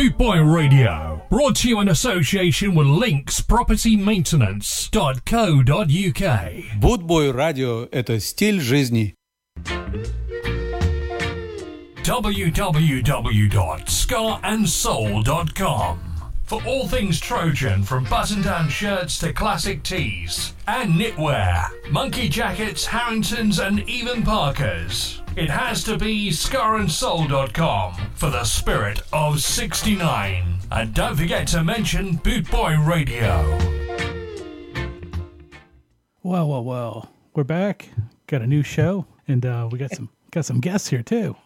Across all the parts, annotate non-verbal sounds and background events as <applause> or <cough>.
Bootboy Radio, brought to you in association with linkspropertymaintenance.co.uk. Bootboy Radio – это стиль жизни. www.scarandsoul.com for all things Trojan from button down shirts to classic tees and knitwear, monkey jackets, Harringtons, and even Parkers. It has to be scarandsoul.com for the spirit of 69. And don't forget to mention Bootboy Radio. Well, well, well. We're back. Got a new show, and uh, we got some got some guests here too.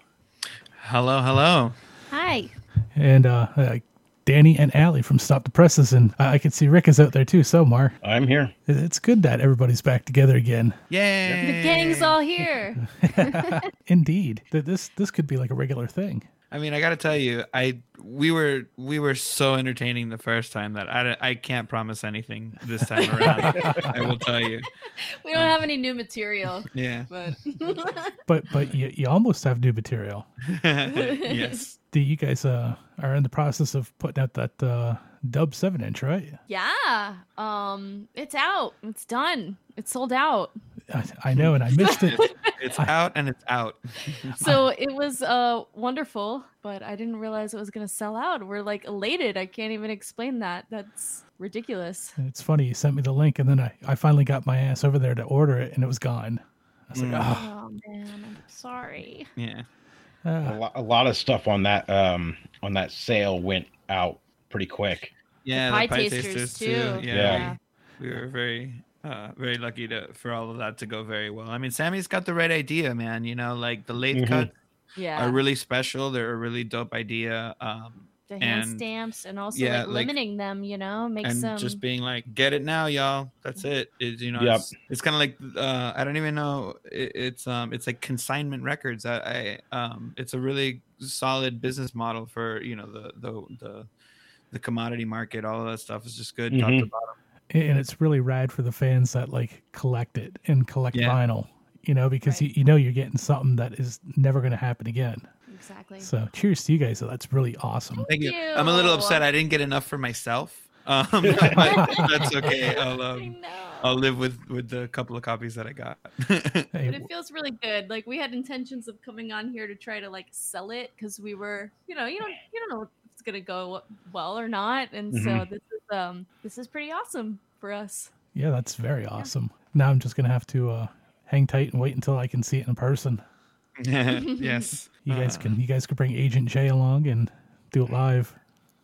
Hello, hello. Hi. And uh, uh, Danny and Allie from Stop the Presses, and I, I can see Rick is out there too. Somewhere. I'm here. It- It's good that everybody's back together again. Yay! The gang's all here. <laughs> <laughs> Indeed, Th- this this could be like a regular thing. I mean, I got to tell you, I we were we were so entertaining the first time that I, don't- I can't promise anything this time <laughs> around. I will tell you. We don't um, have any new material, Yeah. but But but you, you almost have new material. yes. Do you guys uh, are in the process of putting out that uh, Dub seven inch, right? yeah, um, it's out. It's done. It's sold out. I, I know, and I missed it. It's out and it's out. <laughs> So it was uh wonderful, but I didn't realize it was gonna sell out. We're like elated. I can't even explain that. That's ridiculous. It's funny you sent me the link, and then I, I finally got my ass over there to order it, and it was gone. I was like, oh, Oh man, I'm sorry. Yeah. A, lo- a lot of stuff on that um on that sale went out pretty quick. Yeah. pie the pie tasters, tasters, too. too. Yeah. Yeah. We were very uh very lucky to for all of that to go very well. I mean, Sammy's got the right idea, man. You know, like the lathe Mhm. cuts Yeah. are really special. They're a really dope idea. Um the hand and- stamps and also yeah, like like- limiting them, you know, makes and them just being like get it now y'all that's it is you know Yep. it's, it's kind of like uh i don't even know it, it's um it's like consignment records I, I um it's a really solid business model for you know the the the the commodity market all of that stuff is just good top to Mhm. bottom and it's really rad for the fans that like collect it and collect Yeah. vinyl, you know, because Right. you, you know you're getting something that is never going to happen again. Exactly. So cheers to you guys. So that's really awesome. thank you Thank i'm a little upset i didn't get enough for myself <laughs> um <laughs> that's okay <laughs> i'll um know. i'll live with with the couple of copies that i got Hey, but it feels really good. Like we had intentions of coming on here to try to like sell it because we were, you know, you don't you don't know if it's gonna go well or not, and so Mhm. this is um this is pretty awesome for us. yeah, that's very awesome. Now I'm just going to have to uh, hang tight and wait until I can see it in person. <laughs> yes You guys Uh, can you guys can bring Agent J along and do it live.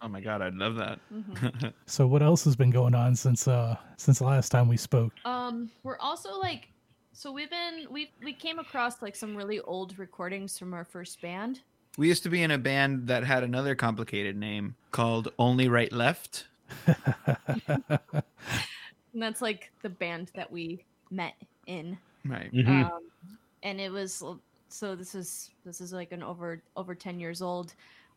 oh my god i'd love that Mhm. <laughs> So what else has been going on since uh since the last time we spoke? Um, we're also like, so we've been we we came across like some really old recordings from our first band. We used to be in a band that had another complicated name called Only Right Left. <laughs> And that's like the band that we met in. Right. Mhm. um, and it was so this is this is like an over over 10 years old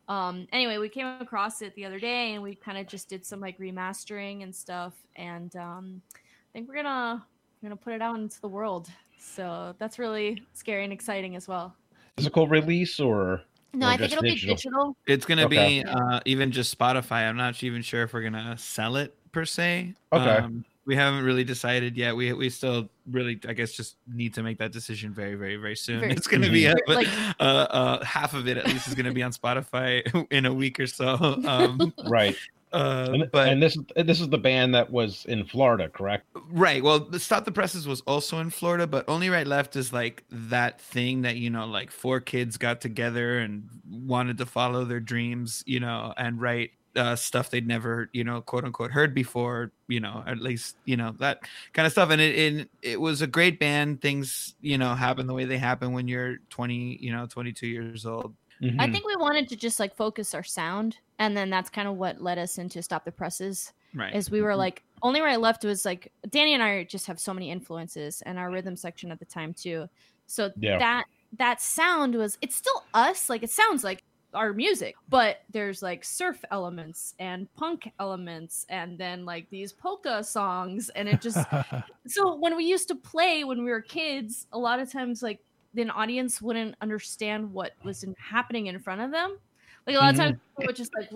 um anyway we came across it the other day and we kind of just did some like remastering and stuff and um i think we're gonna we're gonna put it out into the world so that's really scary and exciting as well Physical release or no Or i think it'll digital? be digital It's gonna Okay. be uh, even just Spotify. I'm not even sure if we're gonna sell it per se. Okay. Um, we haven't really decided yet. We we still really, I guess, just need to make that decision very, very, very soon. Very it's gonna be soon. uh, Like- uh, uh, half of it at least is gonna be on Spotify <laughs> in a week or so. Um, right. uh, And, but and this this is the band that was in Florida, correct? Right. Well, Stop the Presses was also in Florida, but Only Right Left is like that thing that, you know, like four kids got together and wanted to follow their dreams, you know, and write uh, stuff they'd never, you know, quote unquote heard before, you know, at least, you know, that kind of stuff. And it, it, it was a great band. Things, you know, happen the way they happen when you're 20, you know, 22 years old. i Mhm. think we wanted to just like focus our sound and then that's kind of what led us into stop the presses Right. is we were like only right left was like danny and i just have so many influences and our rhythm section at the time too so Yeah. that that sound was it's still us like it sounds like our music but there's like surf elements and punk elements and then like these polka songs and it just <laughs> so when we used to play when we were kids a lot of times like an audience wouldn't understand what was in, happening in front of them. Like a lot of mm-hmm. times, people would just like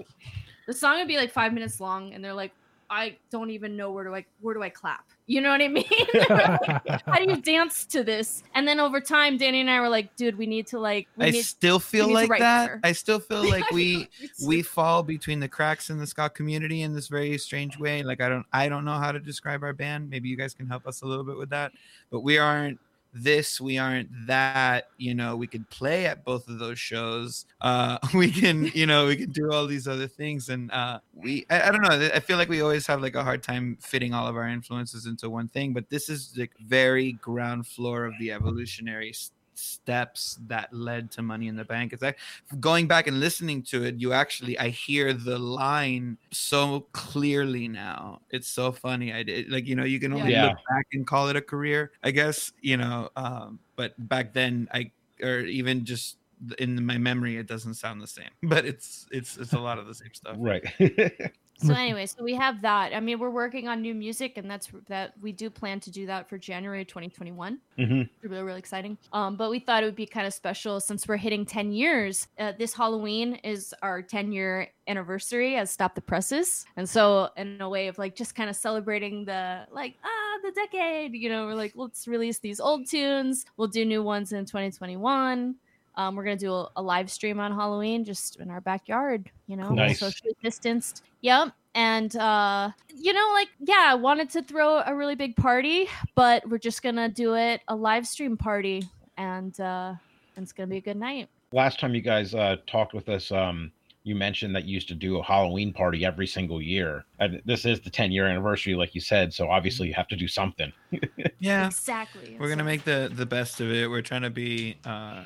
the song would be like five minutes long, and they're like, I don't even know where do I where do I clap. You know what I mean? <laughs> <laughs> How do you dance to this? And then over time, Danny and I were like, dude, we need to like. We I need, still feel need to like that. better. I still feel <laughs> like we we fall between the cracks in the ska community in this very strange way. Like I don't I don't know how to describe our band. Maybe you guys can help us a little bit with that. But we aren't this, we aren't that. You know, we could play at both of those shows. Uh, <laughs> we can, you know, we can do all these other things, and uh, we I, I don't know. I feel like we always have like a hard time fitting all of our influences into one thing. But this is the very ground floor of the evolutionary. Steps that led to money in the bank it's like going back and listening to it you actually i hear the line so clearly now it's so funny i did like you know you can only Yeah. look back and call it a career i guess you know um but back then i or even just in my memory it doesn't sound the same <laughs> but it's it's it's a lot of the same stuff right. <laughs> So anyway, so we have that. I mean, we're working on new music, and that's that. We do plan to do that for January 2021. hmm really really exciting um but we thought it would be kind of special since we're hitting 10 years uh, this halloween is our 10 year anniversary as stop the presses and so in a way of like just kind of celebrating the like ah the decade you know we're like let's release these old tunes we'll do new ones in 2021 um, we're gonna do a, a live stream on Halloween, just in our backyard. You know, Nice. socially distanced. Yep. And uh, you know, like, yeah, I wanted to throw a really big party, but we're just gonna do it a live stream party, and uh, and it's gonna be a good night. Last time you guys uh, talked with us, um, you mentioned that you used to do a Halloween party every single year. And this is the 10 year anniversary, like you said. So obviously you have to do something. <laughs> yeah Exactly. we're gonna make the the best of it we're trying to be uh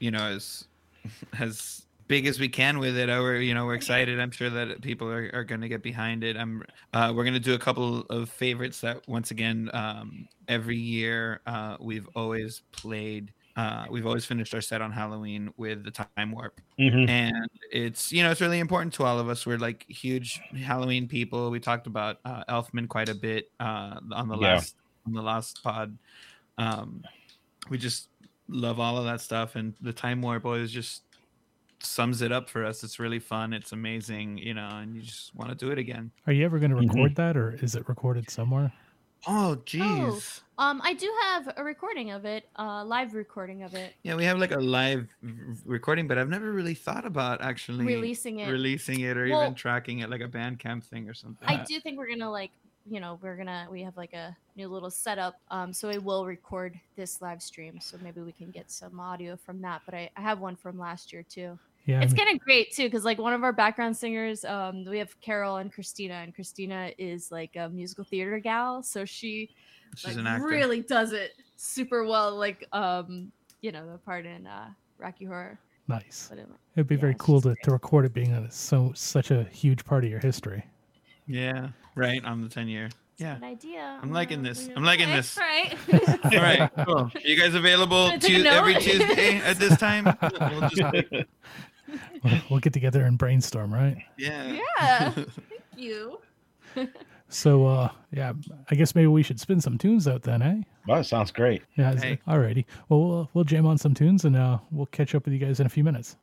you know as <laughs> as big as we can with it. Uh, we're you know we're excited. I'm sure that people are, are gonna get behind it. I'm uh we're gonna do a couple of favorites that once again um every year uh we've always played uh we've always finished our set on halloween with the time warp. Mhm. and it's you know it's really important to all of us. We're like huge halloween people. We talked about uh, elfman quite a bit uh on the Yeah. last on the last pod. Um we just love all of that stuff. And the time warp always just sums it up for us it's really fun it's amazing you know and you just want to do it again Are you ever going to Mhm. record that, or is it recorded somewhere? oh jeez Um, I do have a recording of it, uh, live recording of it, yeah we have like a live recording but i've never really thought about actually releasing it. releasing it or Well- even tracking it like a bandcamp thing or something I do think we're gonna like, you know, we're gonna we have like a new little setup. Um, so I will record this live stream. So maybe we can get some audio from that. But I, I have one from last year too. Yeah, It's kind of great too, because like one of our background singers, um, we have Carol and Christina, and Christina is like a musical theater gal, so she she's like, an actor really does it super well. Like, um, you know, the part in uh, Rocky Horror. nice. It, It'd be very cool to, great. to record it being a, so such a huge part of your history. yeah right on the 10 year yeah Good idea. I'm liking this. I'm liking okay, this. All right. <laughs> <laughs> all right cool Are you guys available Gonna take a tu- every tuesday at this time <laughs> we'll just, We'll, we'll get together and brainstorm, right? yeah Yeah. <laughs> Thank you. So, uh, yeah, I guess maybe we should spin some tunes out then, eh? Well, that sounds great. Yeah. is- Hey. Alrighty. Well, we'll we'll jam on some tunes and uh, we'll catch up with you guys in a few minutes.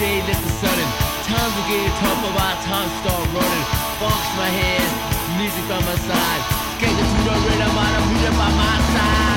day that's a sudden. Times will get tough about time start running. Box my head, music by my side. Skating to the rhythm, I'm by my side.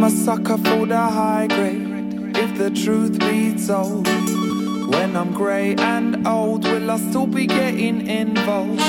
I'm a sucker for the high grade, if the truth beats old, When I'm grey and old, will I still be getting involved?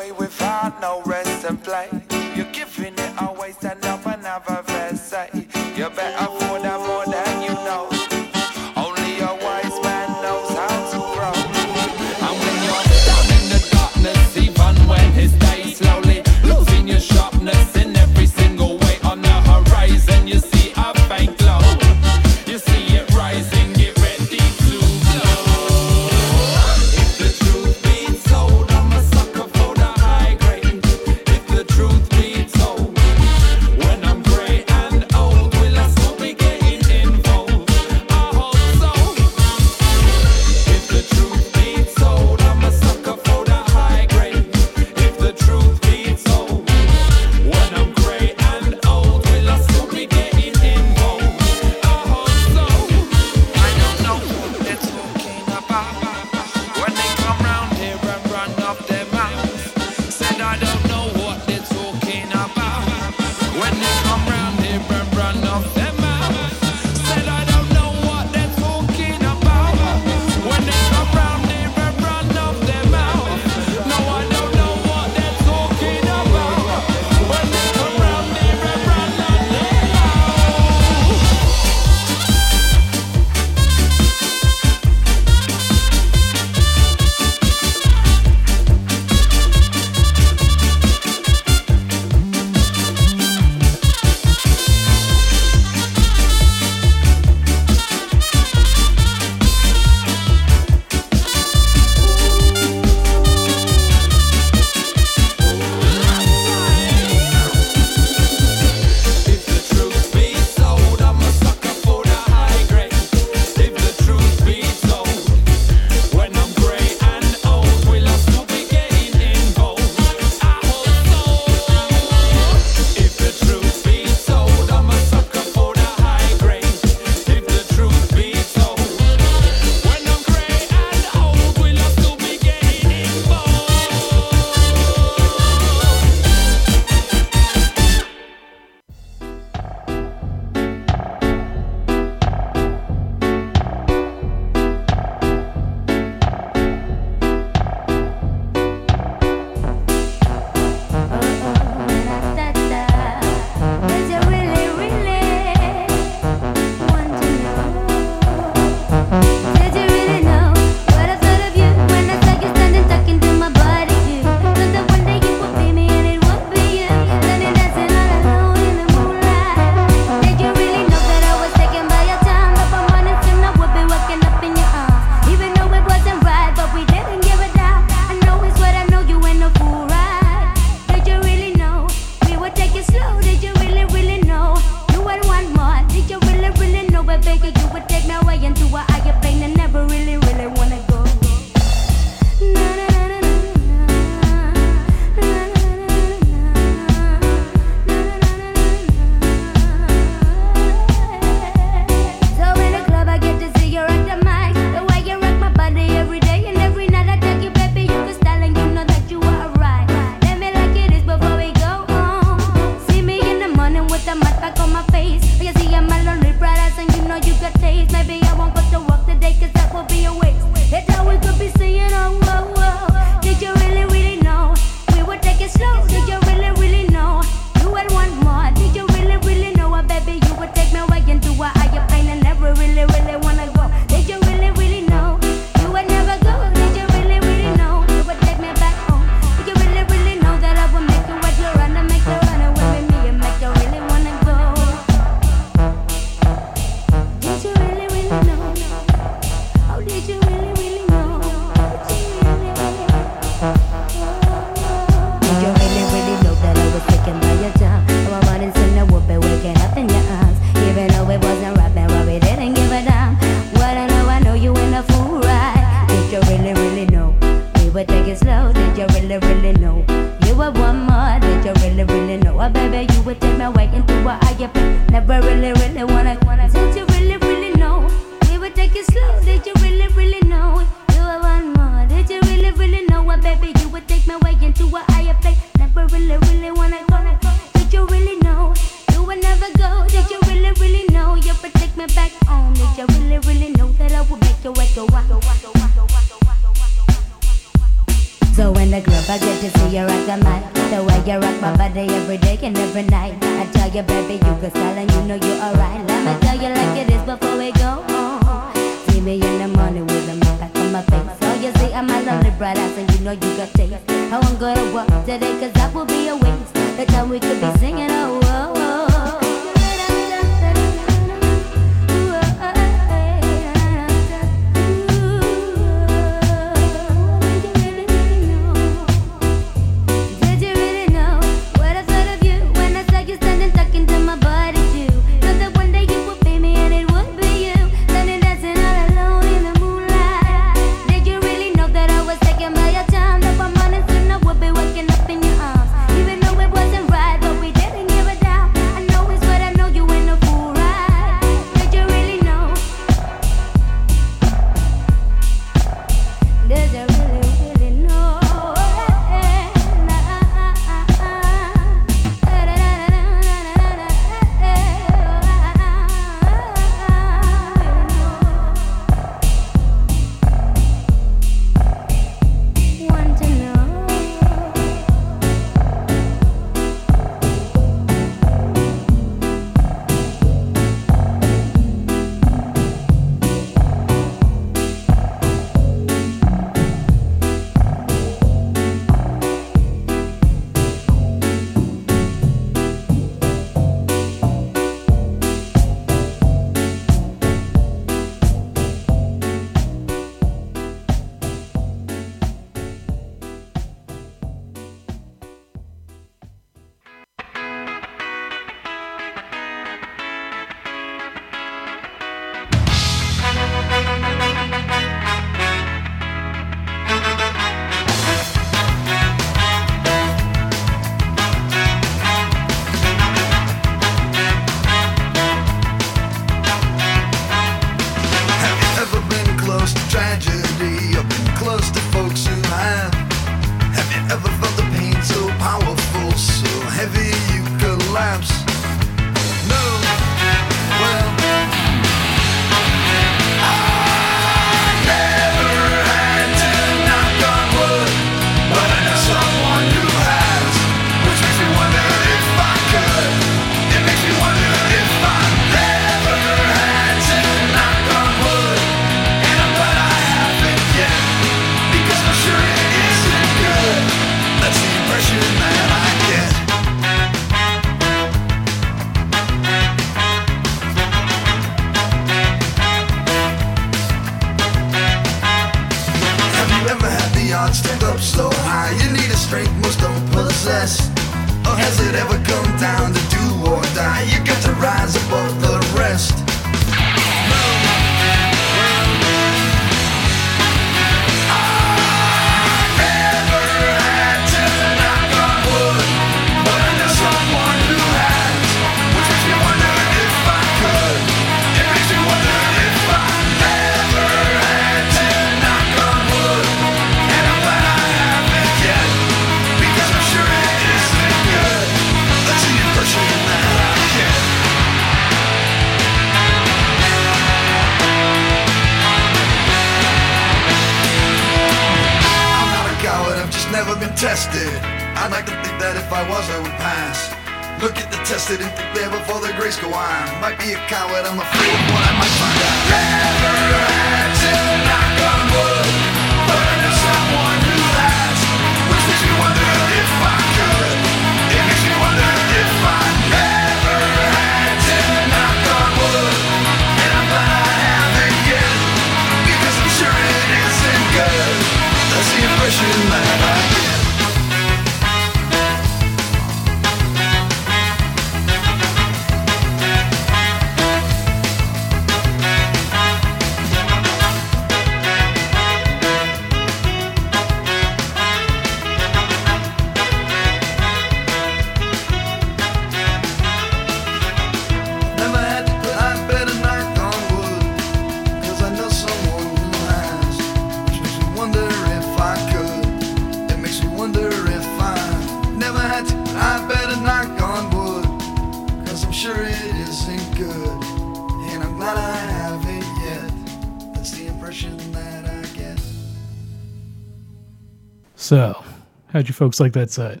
Folks like that set?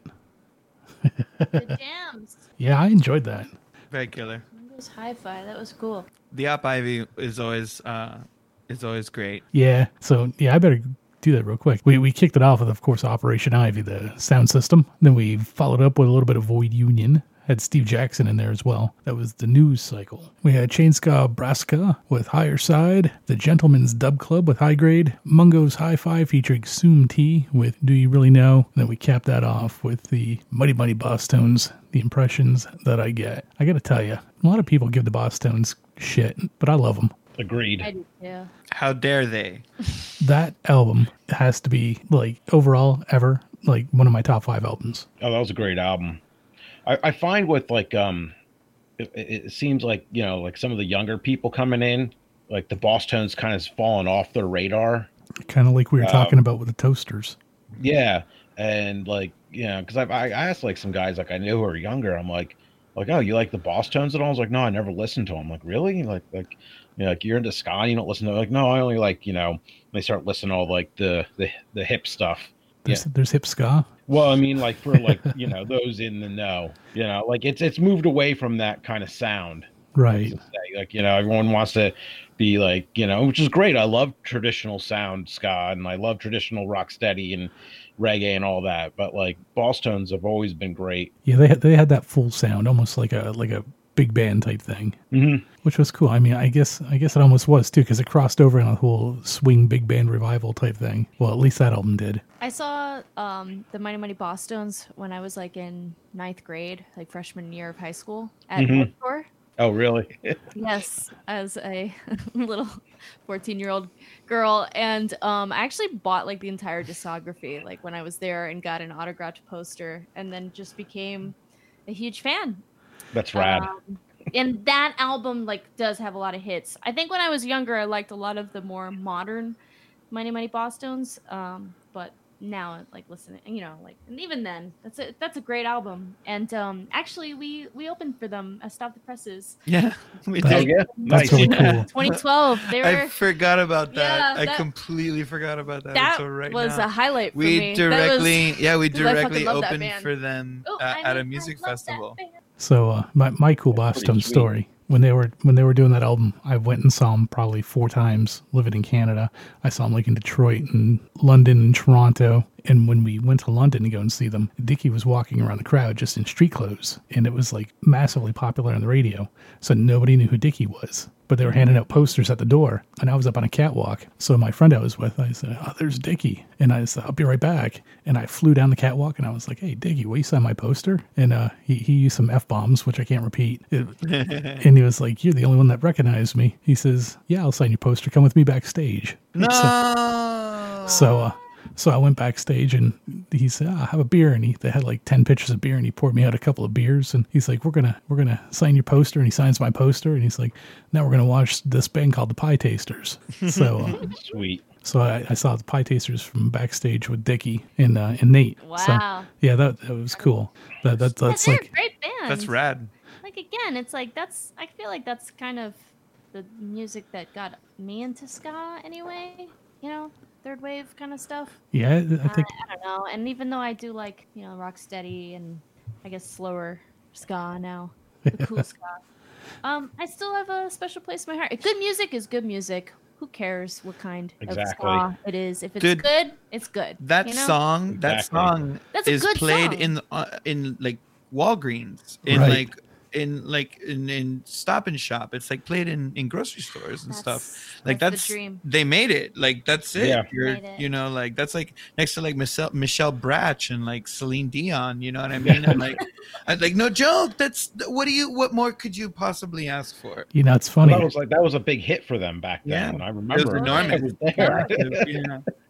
The <laughs> jams. Yeah, I enjoyed that. Very killer. It was hi-fi. That was cool. The Op Ivy is always uh is always great. Yeah. So yeah, I better do that real quick. We we kicked it off with, of course, Operation Ivy, the sound system. Then we followed up with a little bit of Void Union. Had Steve Jackson in there as well. That was the news cycle. We had Chainska Brassika with Higher Side, The Gentleman's Dub Club with High Grade, Mungo's Hi Fi featuring Soom T with Do You Really Know? then we capped that off with the Mighty Mighty Bosstones, The Impressions That I Get. I gotta tell you, a lot of people give the Bosstones shit, but I love them. Agreed. I do too. How dare they? <laughs> that album has to be like overall ever like one of my top five albums. Oh, that was a great album. I, I find with like um, it, it seems like you know like some of the younger people coming in, like the Bosstones kind of fallen off their radar. Kind of like we were Um, talking about with the Toasters. Yeah, and like you know, because I I asked like some guys like I knew who are younger. I'm like, like oh, you like the Bosstones at all? I was like, no, I never listened to them. I'm like, really? Like like you know, like you're into ska, and you don't listen to like no, I only like you know. They start listening to all like the the the hip stuff. There's, there's hip ska. Well, I mean, like for like you know those in the know, you know, like it's it's moved away from that kind of sound. Right. Like you know, everyone wants to be like you know, which is great. I love traditional sound ska, and I love traditional rock steady and reggae and all that. But like Bosstones have always been great. Yeah, they had they had that full sound, almost like a like a big band type thing, Mhm. Which was cool. I mean, I guess I guess it almost was too because it crossed over in a whole swing big band revival type thing. Well, at least that album did. I saw um, the Mighty Mighty Bosstones when I was like in ninth grade, like freshman year of high school at Mhm. bookstore. Oh, really? <laughs> yes, as a <laughs> little 14 year old girl. And um, I actually bought like the entire discography, like when I was there and got an autographed poster and then just became a huge fan. That's rad. Um, and that album like does have a lot of hits. I think when I was younger, I liked a lot of the more modern Mighty Mighty Bosstones. Um, but now, like listening, you know, like and even then, that's a that's a great album. And um, actually, we we opened for them at Stop the Presses. Yeah, <laughs> we That's- did. yeah? That's really cool. <laughs> 2012. They were, I forgot about that. Yeah, I completely forgot about that. that until right was now. a highlight for we me. That was- directly, yeah, we directly opened for them Oh, at, I at a music I love that festival. So uh, my my cool Boss Pretty Tone sweet. story when they were when they were doing that album, I went and saw them probably four times. Living in Canada, I saw them like in Detroit and London and Toronto. And when we went to London to go and see them, Dickie was walking around the crowd just in street clothes, and it was like massively popular on the radio. So nobody knew who Dickie was. But they were handing out posters at the door, and I was up on a catwalk. So my friend I was with, I said, "Oh, there's Dickie," and I said, "I'll be right back." And I flew down the catwalk, and I was like, "Hey, Dickie, will you sign my poster?" And uh, he he used some f bombs, which I can't repeat. It- <laughs> and he was like, "You're the only one that recognized me." He says, "Yeah, I'll sign your poster. Come with me backstage." No. So, <laughs> so, uh, so I went backstage and he said, ah, "Have a beer." And he they had like ten pitchers of beer, and he poured me out a couple of beers. And he's like, "We're gonna we're gonna sign your poster." And he signs my poster, and he's like, "Now we're gonna watch this band called the Pietasters." So, <laughs> uh, Sweet. so I, I saw the Pietasters from backstage with Dickie and uh, and Nate. So, Wow. yeah, that that was cool. That that that's they're like a great band. That's rad. Like again, it's like that's. I feel like that's kind of the music that got me into ska anyway. You know, third wave kind of stuff. yeah, I I, think I don't know. And even though I do like you know rock steady and I guess slower ska now, the <laughs> cool ska. Um, I still have a special place in my heart. Good music is good music. Who cares what kind Exactly. of ska it is? If it's Dude, good, it's good. That you know? song, that Exactly. song That's a is good played song. in the, uh, in like Walgreens, in Right. like in like in, in Stop and Shop. It's like played in in grocery stores and stuff. Like that's that's, the dream. they made it. Like that's it. Yeah. You're it. you know like that's like next to like Michelle Michelle Branch and like Celine Dion. You know what I mean? And like <laughs> I, like no joke. That's what do you what more could you possibly ask for? you know it's funny. That was like that was a big hit for them back then. and I It was remember it. I was there. yeah. <laughs>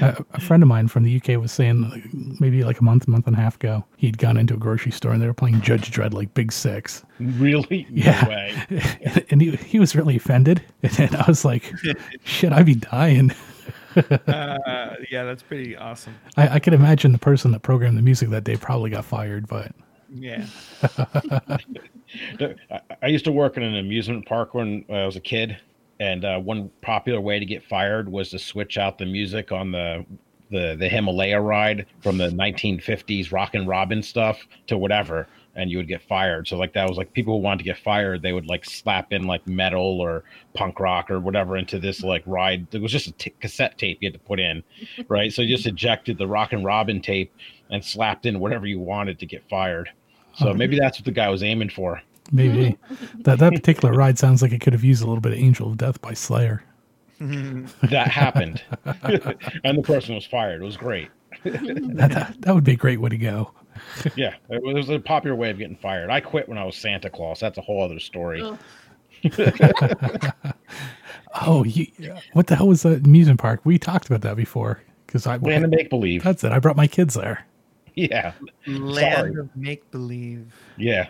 a, a friend of mine from the UK was saying maybe like a month, month and a half ago, he'd gone into a grocery store and they were playing Judge Dread like Big Six. really? No Yeah. way. <laughs> and he, he was really offended. And I was like, <laughs> shit, I'd be dying. Uh, <laughs> yeah, that's pretty awesome. I, I could imagine the person that programmed the music that day probably got fired, but Yeah. I used to work in an amusement park when I was a kid, and uh, one popular way to get fired was to switch out the music on the the the Himalaya ride from the 1950s rock and robin stuff to whatever, and you would get fired. So like that was like people who wanted to get fired, they would like slap in like metal or punk rock or whatever into this like ride. It was just a t- cassette tape you had to put in, <laughs> right? So you just ejected the rock and robin tape and slapped in whatever you wanted to get fired. So maybe that's what the guy was aiming for. Maybe <laughs> that that particular ride sounds like it could have used a little bit of Angel of Death by Slayer. <laughs> That happened, <laughs> and the person was fired. It was great. That, that, that would be a great way to go. Yeah, it was a popular way of getting fired. I quit when I was Santa Claus. That's a whole other story. Ugh. Oh, you, what the hell was that amusement park? We talked about that before because I Land of make believe. that's it. I brought my kids there. Yeah, Land Sorry. of make believe. yeah.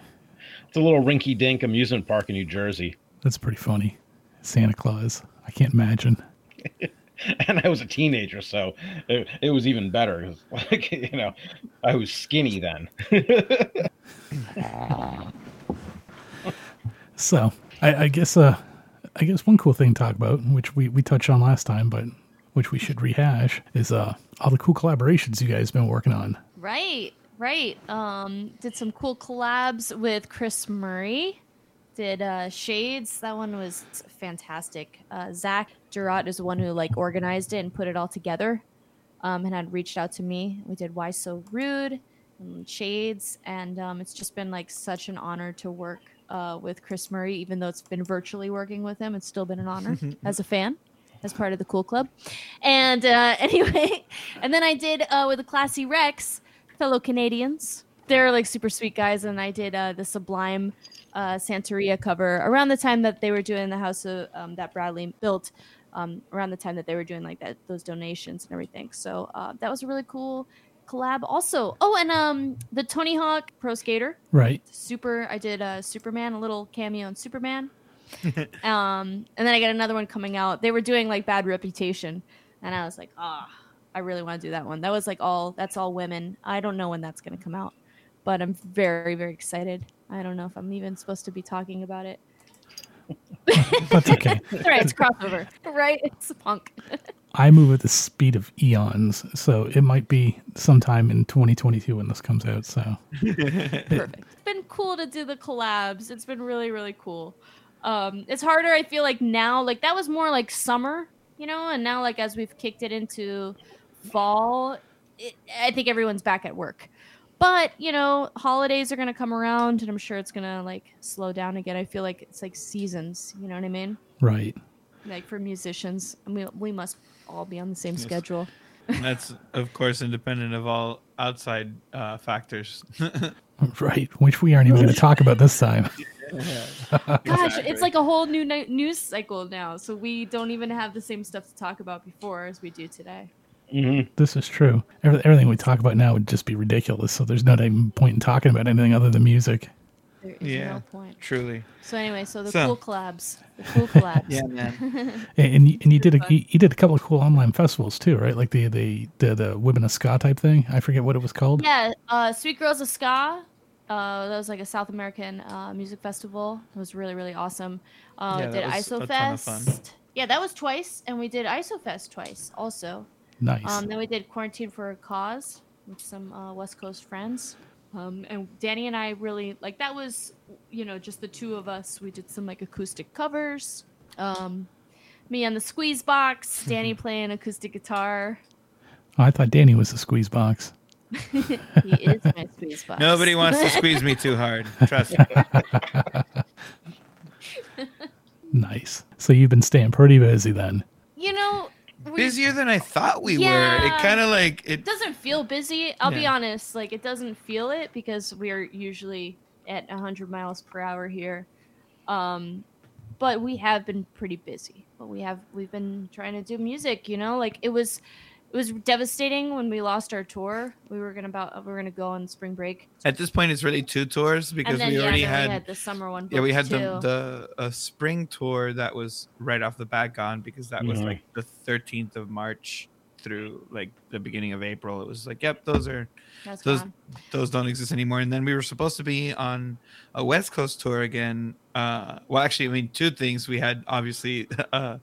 It's a little rinky dink amusement park in New Jersey. That's pretty funny. Santa Claus. I can't imagine. <laughs> And I was a teenager, so it, it was even better. It was Like <laughs> you know, I was skinny then. <laughs> So I, I guess uh, I guess one cool thing to talk about, which we, we touched on last time, but which we should rehash, is uh all the cool collaborations you guys been working on. Right, right. Um, did some cool collabs with Chris Murray. Did uh, Shades. That one was fantastic. Uh, Zach Gerard is the one who like organized it and put it all together, um, and had reached out to me. We did Why So Rude and Shades, and um, it's just been like such an honor to work uh, with Chris Murray. Even though it's been virtually working with him, it's still been an honor <laughs> as a fan as part of the cool club. And uh, <laughs> anyway, and then I did uh, with the Classy Wrecks, fellow Canadians. They're like super sweet guys, and I did uh, the Sublime uh, Santeria cover around the time that they were doing the house of, um, that Bradley built. Um, around the time that they were doing like that, those donations and everything. So uh, that was a really cool collab. Also, oh, and um, the Tony Hawk Pro Skater Right. super i did uh superman a little cameo on superman <laughs> um and then i got another one coming out they were doing like bad reputation and i was like ah i really want to do that one that was like all that's all women i don't know when that's going to come out but i'm very very excited i don't know if i'm even supposed to be talking about it <laughs> That's okay. <laughs> It's all right it's crossover right it's punk <laughs> I move at the speed of eons, so it might be sometime in 2022 when this comes out. So perfect. It's been cool to do the collabs. It's been really, really cool. Um, it's harder, I feel like now. Like that was more like summer, you know, and now like as we've kicked it into fall, it, I think everyone's back at work. But you know, holidays are gonna come around, and I'm sure it's gonna like slow down again. I feel like it's like seasons. You know what I mean? right. Like for musicians, and we we must all be on the same Yes. schedule. And that's of course independent of all outside uh, factors. <laughs> <laughs> Right, which we aren't even going to talk about this time. <laughs> Gosh, it's like a whole new ni- news cycle now. So we don't even have the same stuff to talk about before as we do today. Hmm This is true. Every- Everything we talk about now would just be ridiculous. So there's no even point in talking about anything other than music. There is yeah, no point. truly. So anyway, so the So- cool collabs, the cool collabs. <laughs> Yeah, man. <laughs> And and you, and you did a you, you did a couple of cool online festivals too, right? Like the the the, the Women of Ska type thing. I forget what it was called. Yeah, uh, Sweet Girls of Ska. Uh, that was like a South American uh, music festival. It was really really awesome. Uh, Yeah, did that was a ton of fun. ISOFest. Yeah, that was twice, and we did ISOFest twice also. Nice. Um, then we did Quarantine for a Cause with some uh, West Coast friends. Um, and Danny and I really like that was, you know, just the two of us. We did some like acoustic covers. Um, me on the squeeze box, <laughs> Danny playing acoustic guitar. Oh, I thought Danny was the squeeze box. <laughs> He is my squeeze box. Nobody wants to squeeze me too hard. Trust me. <laughs> Nice. So you've been staying pretty busy then. You know, we, Busier than I thought we were. It kind of like it it. doesn't feel busy. I'll be honest, like it doesn't feel it because we're usually at 100 miles per hour here. Um, but we have been pretty busy. But we have we've been trying to do music. You know, like it was it was devastating when we lost our tour. We were gonna about we were gonna go on spring break, At this point, it's really two tours because then we yeah, already then had. we had the summer one. yeah, we had booked, the the a spring tour that was right off the bat gone because that was Mhm. like the 13th of March through like the beginning of April. It was like, yep, those are That's those gone. those don't exist anymore. And then we were supposed to be on a West Coast tour again. Uh, well, actually, I mean, two things. We had obviously, <laughs> uh,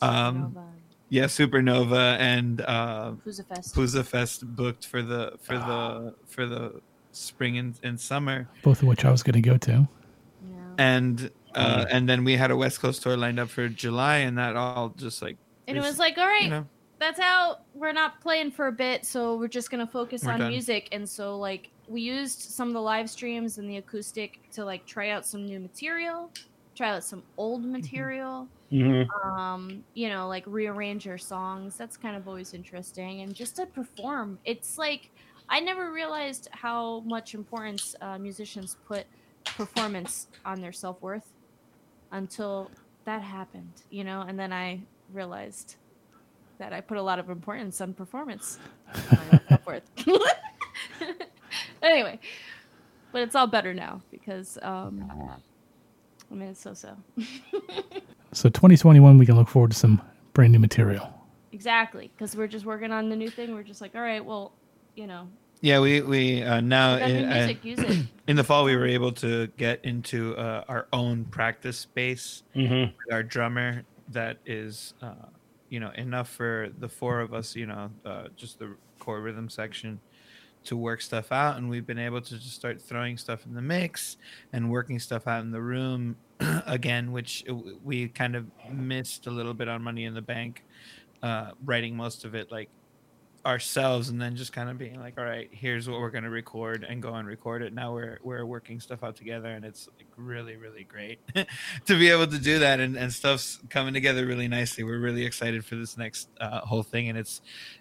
um, Supernova. Yeah, Supernova and uh, Who's a fest? Pouzza Fest booked for the for the for the spring and, and summer, Both of which I was going to go to. Yeah. and uh, and then we had a West Coast tour lined up for July, and that all just like And it is- was like, all right, you know that's out. We're not playing for a bit, so we're just gonna focus We're on done. music. And so like we used some of the live streams and the acoustic to like try out some new material, try out some old material. Mm-hmm. Um, you know, like rearrange your songs. That's kind of always interesting, and just to perform. It's like I never realized how much importance uh, musicians put performance on their self worth until that happened, you know, and then I realized that I put a lot of importance on performance. <laughs> anyway, but it's all better now because um, <laughs> I mean it's <laughs> so so. So 2021, we can look forward to some brand new material. exactly, because we're just working on the new thing. We're just like, all right, well, you know, yeah we we uh, now we got in, uh, music, use it. <clears throat> in the fall we were able to get into uh, our own practice space Mm-hmm. with our drummer that is uh, you know enough for the four of us you know uh, just the core rhythm section to work stuff out and we've been able to just start throwing stuff in the mix and working stuff out in the room <clears throat> again which we kind of missed a little bit on money in the bank uh, writing most of it like ourselves and then just kind of being like all right here's what we're going to record and go and record it. Now we're we're working stuff out together and it's like really really great <laughs> to be able to do that and, and stuff's coming together really nicely. We're really excited for this next uh, whole thing and it's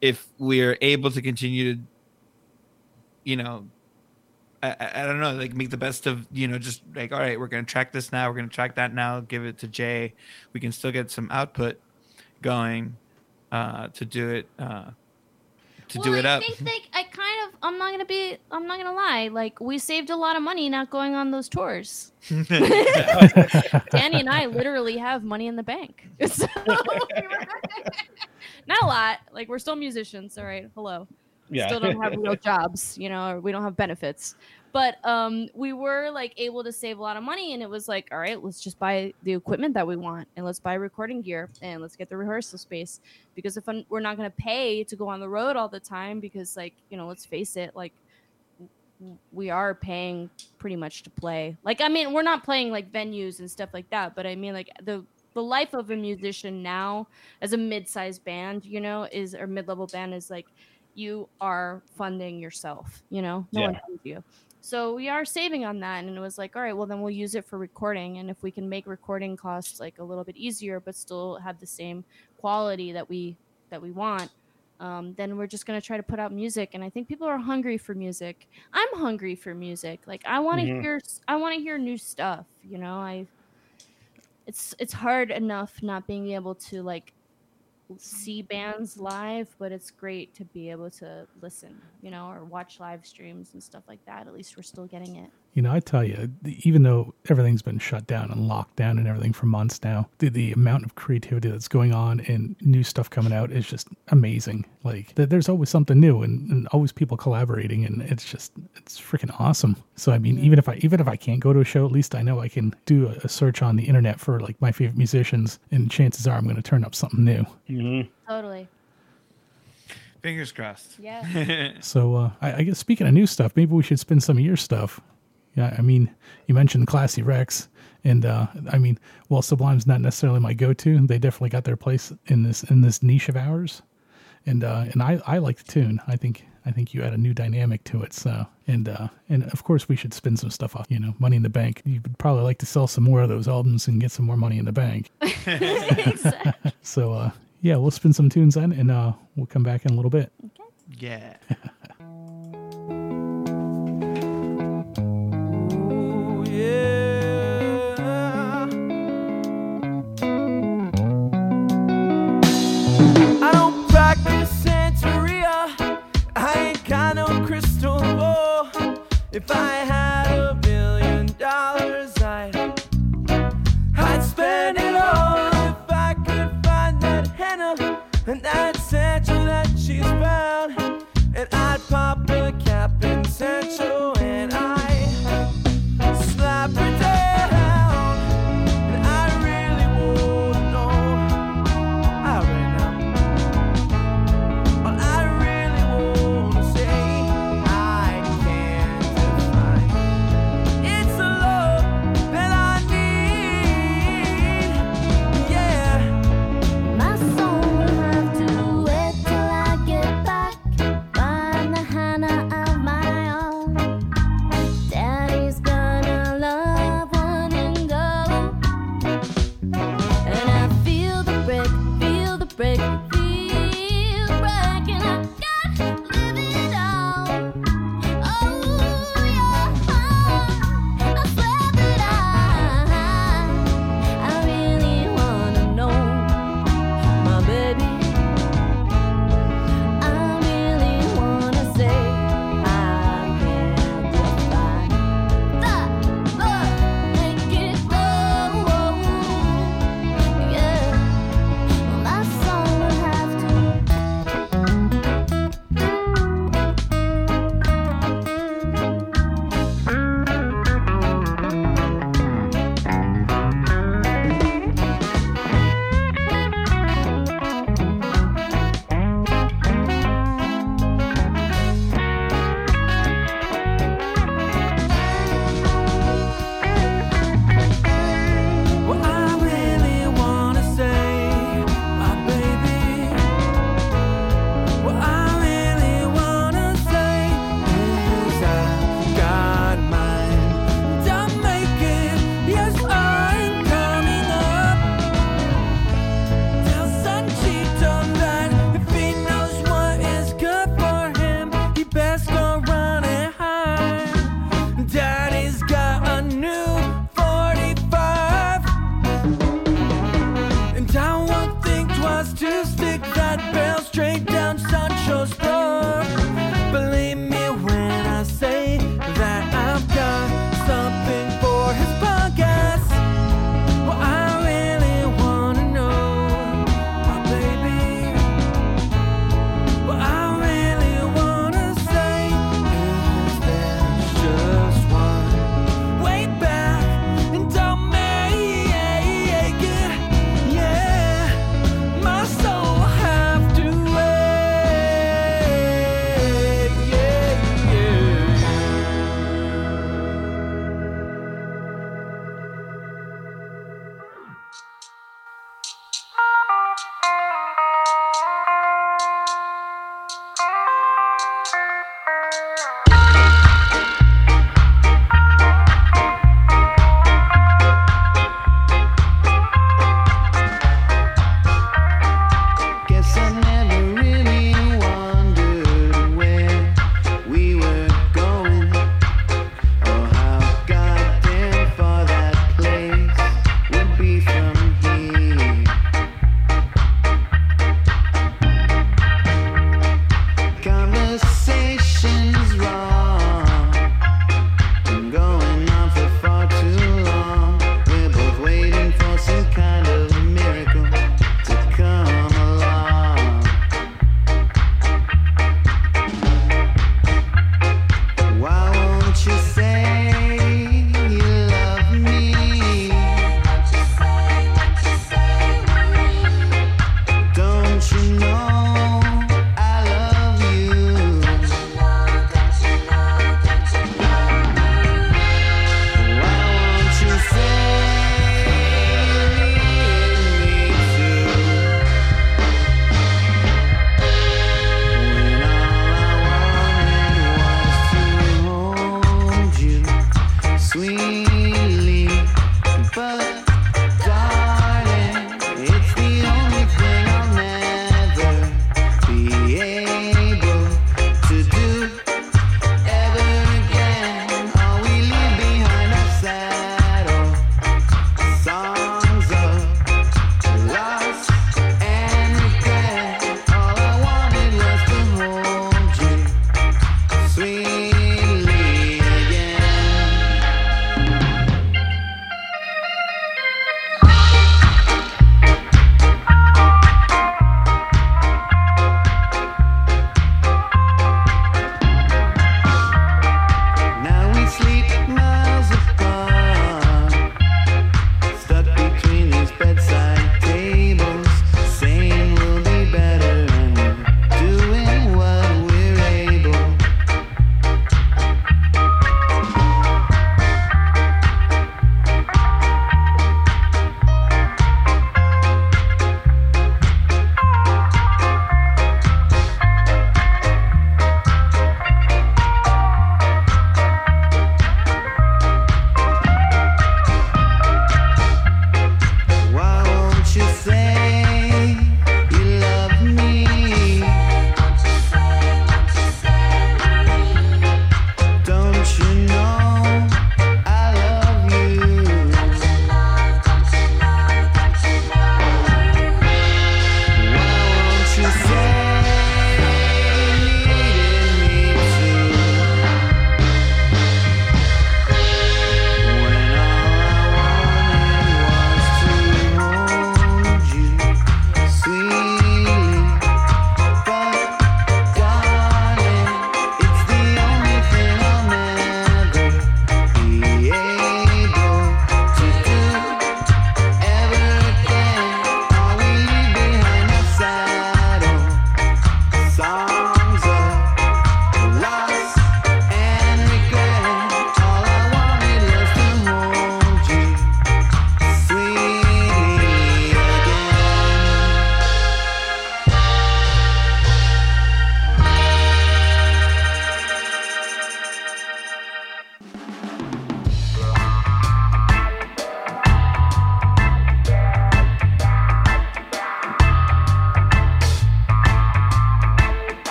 if we're able to continue to you know I, I don't know, like make the best of, you know, just like, all right, we're going to track this now. We're going to track that now. Give it to Jay. We can still get some output going uh, to do it, uh, to well, do it I up. think they, I kind of, I'm not gonna be, I'm not gonna lie. Like we saved a lot of money not going on those tours. <laughs> Danny and I literally have money in the bank. <laughs> So <laughs> we were- not a lot. Like we're still musicians. All right. Hello. Yeah. Still don't have real jobs, you know, or we don't have benefits. But um, we were like able to save a lot of money, and it was like, all right, let's just buy the equipment that we want, and let's buy recording gear, and let's get the rehearsal space. Because if we're not going to pay to go on the road all the time, because like you know, let's face it, like we are paying pretty much to play. Like I mean, we're not playing like venues and stuff like that, but I mean like the the life of a musician now as a mid-sized band, you know, is or mid-level band is like you are funding yourself, you know. No one Yeah. funds you. So we are saving on that and it was like, all right, well then we'll use it for recording and if we can make recording costs like a little bit easier but still have the same quality that we that we want um, then we're just gonna try to put out music and i think people are hungry for music i'm hungry for music like i want to Mhm. hear i want to hear new stuff you know i it's it's hard enough not being able to like see bands live but it's great to be able to listen you know or watch live streams and stuff like that. At least we're still getting it You know, I tell you, even though everything's been shut down and locked down and everything for months now, the, the amount of creativity that's going on and new stuff coming out is just amazing. Like, th- there's always something new and, and always people collaborating, and it's just it's freaking awesome. So, I mean, even if I even if I can't go to a show, at least I know I can do a, a search on the internet for like my favorite musicians, and chances are I'm going to turn up something new. Mm-hmm. totally Fingers crossed. Yeah. <laughs> So uh, I, I guess speaking of new stuff, maybe we should spin some of your stuff. Yeah, I mean, you mentioned Classy Wrecks, and uh, I mean, while Sublime's not necessarily my go-to, they definitely got their place in this in this niche of ours, and uh, and I, I like the tune. I think I think you add a new dynamic to it. So and uh, and of course we should spin some stuff off. You know, Money in the Bank. You would probably like to sell some more of those albums and get some more money in the bank. <laughs> exactly. So uh, yeah, we'll spin some tunes then, and uh, we'll come back in a little bit. Yeah. <laughs> If I had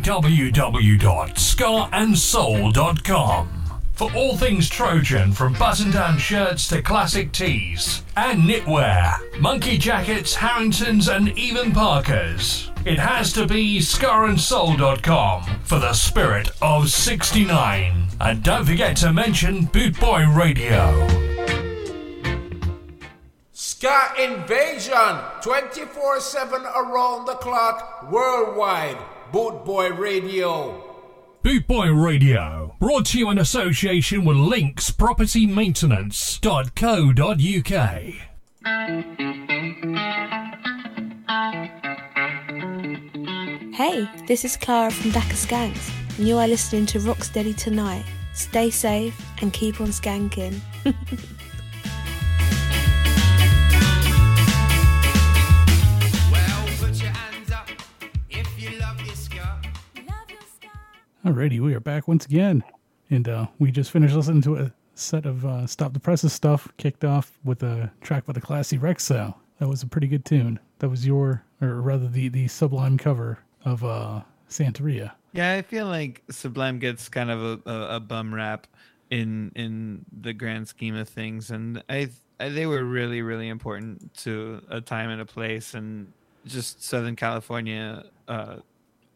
www.scarandsoul.com for all things Trojan from button down shirts to classic tees and knitwear, monkey jackets, Harringtons, and even Parkers. It has to be scarandsoul.com for the spirit of 69. And don't forget to mention Bootboy Radio. Ska Invasion 24 7 around the clock worldwide. Boot Boy Radio. Bootboy Radio, brought to you in association with Links Property Maintenance.co.uk. Hey, this is Clara from Dakar Skanks, and you are listening to Rocksteady tonight. Stay safe and keep on skanking. <laughs> Alrighty, we are back once again, and uh, we just finished listening to a set of uh, Stop the Presses stuff. Kicked off with a track by the Classy Wrecks. That was a pretty good tune. That was your, or rather, the the Sublime cover of uh, Santeria. Yeah, I feel like Sublime gets kind of a, a, a bum rap in in the grand scheme of things, and I, I they were really really important to a time and a place, and just Southern California, uh,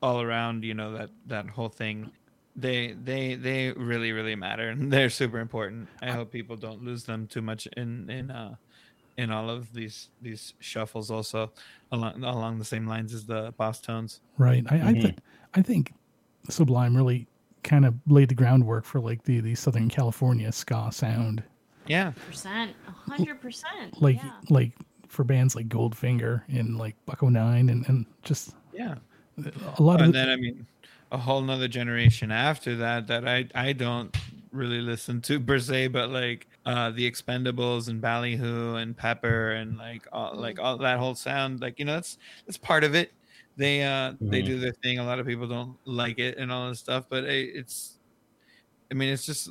all around. You know that that whole thing. they they they really really matter and <laughs> they're super important i hope people don't lose them too much in in uh in all of these these shuffles also along along the same lines as the Bosstones Right. I I, th- I think Sublime really kind of laid the groundwork for like the the Southern California ska sound. yeah Percent, a hundred percent. Like yeah. like for bands like Goldfinger and like Buck-O-Nine and and just yeah a lot of and then i mean a whole nother generation after that that i i don't really listen to per se but like uh the expendables and ballyhoo and pepper and like all like all that whole sound like you know that's that's part of it. They uh they Mhm. do their thing. A lot of people don't like it and all this stuff but it, it's i mean it's just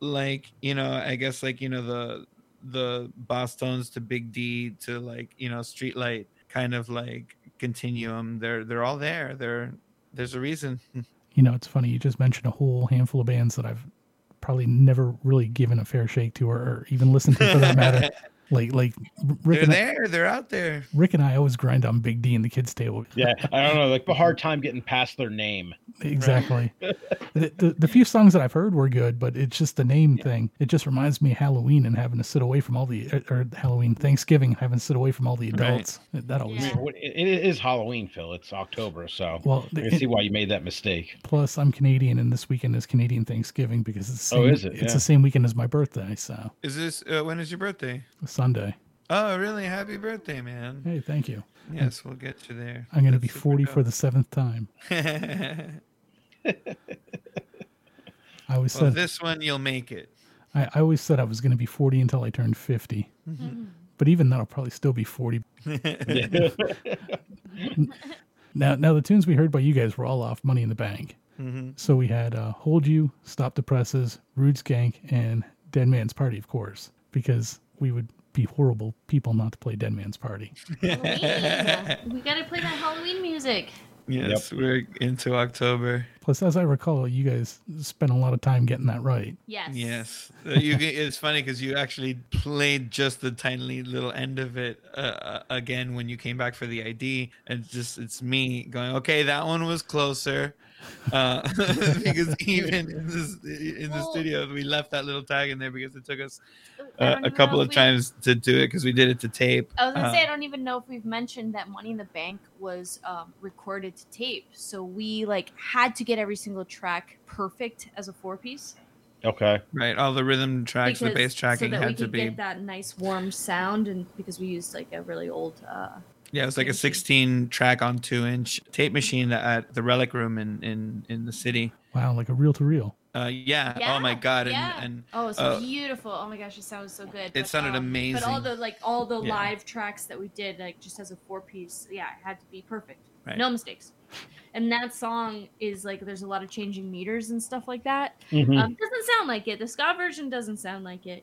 like you know i guess like you know the the Bosstones to Big D to like you know Streetlight kind of like continuum. They're they're all there. They're there's a reason. <laughs> you know, it's funny. You just mentioned a whole handful of bands that I've probably never really given a fair shake to, or, or even listened to for that matter. <laughs> Like like Rick they're and I, there. They're out there. Rick and I always grind on Big D and the Kids Table. <laughs> Yeah, I don't know, like a hard time getting past their name. Exactly. <laughs> the, the the few songs that I've heard were good, but it's just the name thing. It just reminds me of Halloween and having to sit away from all the or, or Halloween Thanksgiving having to sit away from all the Right. adults. That always. Yeah. It, it is Halloween, Phil. It's October, so Well, I can see why you made that mistake. Plus, I'm Canadian, and this weekend is Canadian Thanksgiving because it's the Oh, same, is it? It's Yeah. the same weekend as my birthday, so Is this uh, when is your birthday? Sunday. Oh, really? Happy birthday, man. Hey, thank you. Yes, we'll get you there. I'm going to be 40 super for the seventh time. <laughs> I always well, said this one you'll make it. I, I always said I was going to be 40 until I turned 50. Mm-hmm. <laughs> But even then, I'll probably still be 40. <laughs> Now, now the tunes we heard by you guys were all off Money in the Bank. Mhm. So we had uh, "Hold You," "Stop the Presses," "Rude Skank," and "Dead Man's Party," of course, because we would be horrible people not to play "Dead Man's Party." Halloween. we gotta play that Halloween music. Yes, we're into October. Plus, as I recall, you guys spent a lot of time getting that right. Yes. Yes, Uh, you. It's funny because you actually played just the tiny little end of it uh, uh, again when you came back for the ID, and it's just it's me going, okay, that one was closer, uh, <laughs> because even in this in the Well- studio we left that little tag in there because it took us I uh, a couple of we- times to do it because we did it to tape. I was gonna Uh, say I don't even know if we've mentioned that Money in the Bank was um, recorded to tape, so we like had to get every single track perfect as a four piece. Okay. right, all the rhythm tracks, the bass tracking so that we had to be. get that nice warm sound, and because we used like a really old. Uh, Yeah, it was like a 16 track on two inch tape machine at the Relic Room in in in the city. Wow, like a reel to reel. Uh, yeah. yeah, Oh my god. And, yeah. and oh, it's uh, beautiful. Oh my gosh, it sounds so good. It sounded amazing. But all the like all the Yeah. live tracks that we did, like just as a four piece, yeah, it had to be perfect. Right. No mistakes. And that song is like there's a lot of changing meters and stuff like that. Mhm. Um, doesn't sound like it. The ska version doesn't sound like it,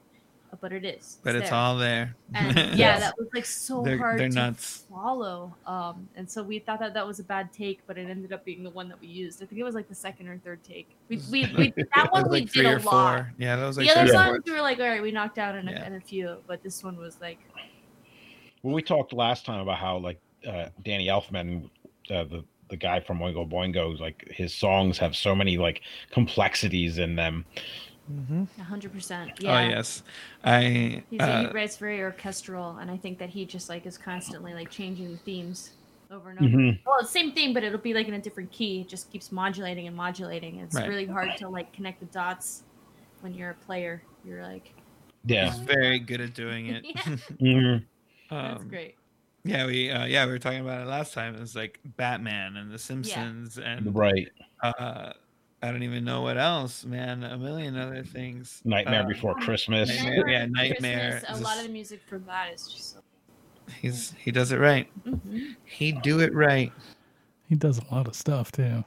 but it is. but it's there. all there. And <laughs> yeah, that was like so They're- hard they're to nuts. follow. Um, and so we thought that that was a bad take, but it ended up being the one that we used. I think it was like the second or third take. We, <laughs> we, we that one was we like did a or lot. four. Yeah, that was like the other three songs we were like, all right, we knocked out in a, Yeah. in a few, but this one was like, Well, we talked last time about how like uh, Danny Elfman, uh, the the guy from Oingo Boingo, like his songs have so many like complexities in them. Hundred percent. Yeah. Oh Yeah. yes, I. He's, uh, he writes very orchestral, and I think that he just like is constantly like changing the themes over and over. Mhm. Well, same thing, but it'll be like in a different key. It just keeps modulating and modulating. It's Right. really hard to like connect the dots when you're a player. You're like, Yeah. he's very good at doing it. <laughs> yeah, <laughs> Mhm. that's Um, great. Yeah, we uh, yeah we were talking about it last time. It was like Batman and The Simpsons and Right. uh, I don't even know what else, man. A million other things. Nightmare Uh, Before Christmas. Nightmare- yeah, Nightmare. Christmas, is a lot of the music from that is just so. He's he does it right. Mhm. He do it right. He does a lot of stuff too.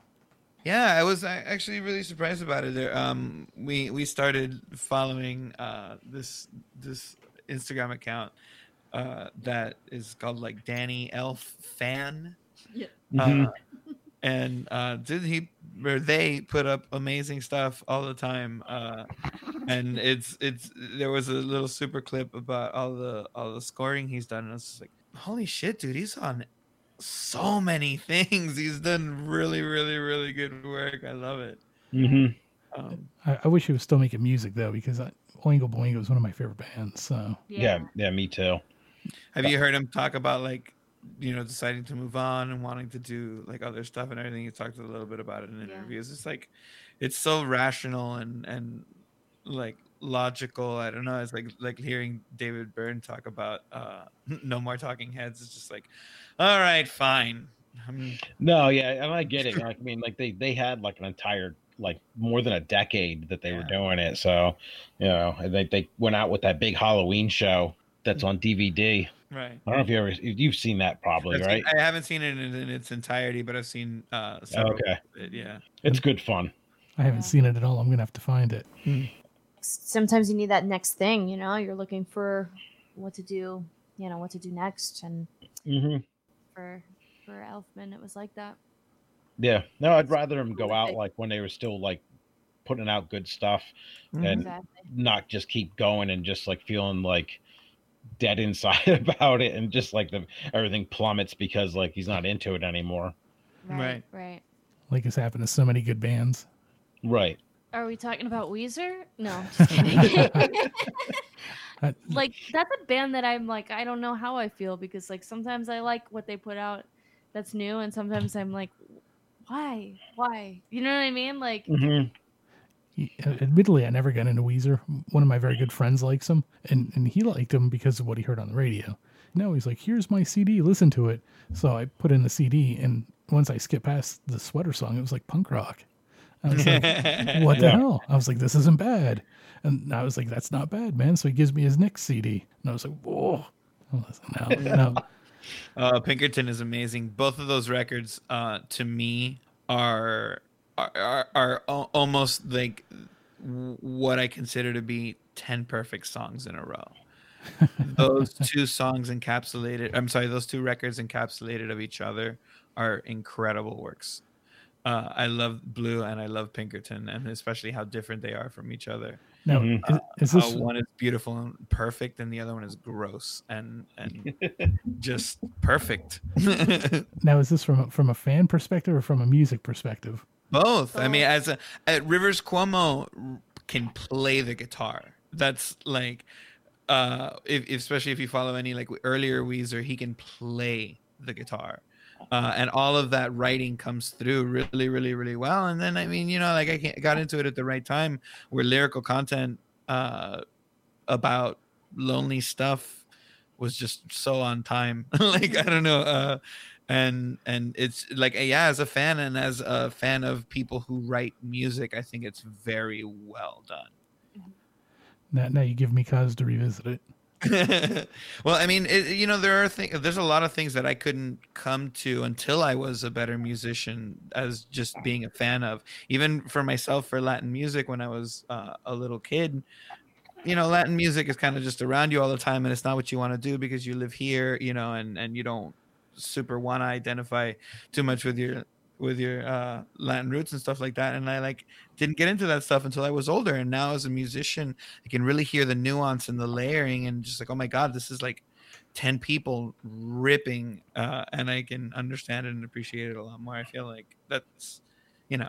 Yeah, I was actually really surprised about it. There, um, we we started following uh, this this Instagram account uh, that is called like Danny Elf Fan. Yeah. Uh, and uh, did he or they put up amazing stuff all the time? Uh, and <laughs> it's it's there was a little super clip about all the all the scoring he's done, and I was like, holy shit, dude, he's on so many <laughs> things. He's done really, really, really good work. I love it. Mm-hmm. Um, I, I wish he was still making music though, because I, Oingo Boingo is one of my favorite bands. So Yeah. yeah, me too. Have you heard him talk about like, you know, deciding to move on and wanting to do like other stuff and everything? He talked a little bit about it in interviews. It's like, it's so rational and and like logical. I don't know. It's like like hearing David Byrne talk about uh <laughs> no more talking heads. It's just like, all right, fine. I'm, No, yeah, and I get it. Like, <laughs> I mean, like they they had like an entire like more than a decade that they were doing it. So, you know, they they went out with that big Halloween show that's on DVD. Right. I don't know if you ever you've seen that probably, I've right? seen- I haven't seen it in, in its entirety, but I've seen uh several Okay. of it, yeah. It's good fun. I haven't seen it at all. I'm gonna have to find it. sometimes you need that next thing you know you're looking for what to do you know what to do next and Mm-hmm. for for elfman it was like that Yeah. No, I'd rather them go out like when they were still like putting out good stuff Mm-hmm. and Exactly. not just keep going and just like feeling like dead inside <laughs> about it and just like the everything plummets because like he's not into it anymore. right right Like it's happened to so many good bands. Right. are we talking about weezer no just <laughs> kidding. Uh, <laughs> like that's a band that i'm like i don't know how i feel because like sometimes i like what they put out that's new and sometimes i'm like why why you know what i mean like Mm-hmm. He- admittedly, I never got into Weezer. One of my very good friends likes him, and, and he liked him because of what he heard on the radio. No, he's like, here's my CD, listen to it. So I put in the CD, and once I skipped past the sweater song, it was like punk rock. I was like, <laughs> what the Yeah. hell? I was like, this isn't bad. And I was like, that's not bad, man. So he gives me his next CD. And I was like, whoa. I was no, no. <laughs> Uh, Pinkerton is amazing. Both of those records, uh, to me, are are are, are almost like what I consider to be ten perfect songs in a row. <laughs> those two songs encapsulated. I'm sorry, those two records encapsulated of each other are incredible works. Uh, I love Blue and I love Pinkerton, and especially how different they are from each other. No, Mm-hmm. is, is this one is beautiful and perfect, and the other one is gross and and <laughs> just perfect. <laughs> now is this from from a fan perspective or from a music perspective? Both. I mean, as a at Rivers Cuomo can play the guitar. That's like, uh, if, especially if you follow any like earlier Weezer, he can play the guitar, uh, and all of that writing comes through really, really, really well. And then I mean, you know, like I got into it at the right time, where lyrical content uh, about lonely stuff was just so on time. <laughs> like I don't know. Uh, and and it's like yeah as a fan and as a fan of people who write music i think it's very well done. Now, now you give me cause to revisit it. <laughs> well i mean it, you know there are things there's a lot of things that i couldn't come to until i was a better musician as just being a fan of. Even for myself for latin music when i was uh, a little kid you know latin music is kind of just around you all the time and it's not what you want to do because you live here you know and and you don't super want to identify too much with your with your uh latin roots and stuff like that and i like didn't get into that stuff until i was older and now as a musician i can really hear the nuance and the layering and just like oh my god this is like 10 people ripping uh and i can understand it and appreciate it a lot more i feel like that's you know.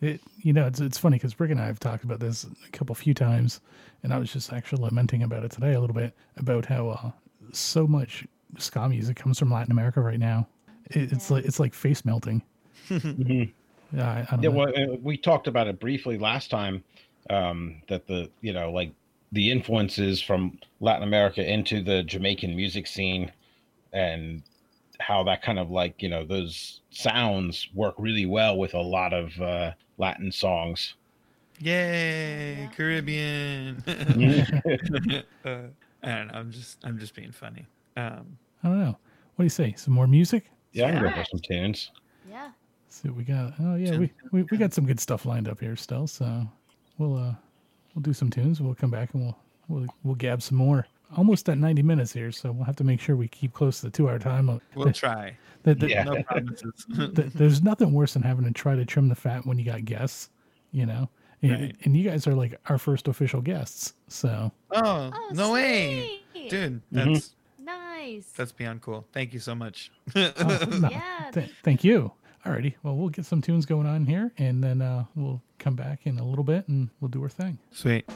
It, you know, it's it's funny because Brick and I have talked about this a couple few times, and I was just actually lamenting about it today a little bit about how uh, so much ska music comes from Latin America right now. It, it's like it's like face melting. <laughs> Mhm. Yeah, I, I don't Yeah, know. well, uh, we talked about it briefly last time. Um, that the you know like the influences from Latin America into the Jamaican music scene, and how that kind of like you know those sounds work really well with a lot of uh, Latin songs. yay caribbean <laughs> <laughs> uh, i don't know i'm just i'm just being funny um I don't know. What do you say? Some more music? Yeah, I can go for some tunes. yeah see what we got. Oh yeah, we, we we got some good stuff lined up here still. So we'll uh we'll do some tunes. We'll come back and we'll we'll we'll gab some more. Almost at ninety minutes here, so we'll have to make sure we keep close to the two hour time. we'll try The- the- Yeah. no promises <laughs> th- there's nothing worse than having to try to trim the fat when you got guests, you know. And, Right. and you guys are like our first official guests, so oh, Oh, no way sweet. dude Mhm. that's nice that's beyond cool thank you so much <laughs> oh, no, Yeah, th- thank you. Alrighty, well, we'll get some tunes going on here, and then uh, we'll come back in a little bit and we'll do our thing. Sweet.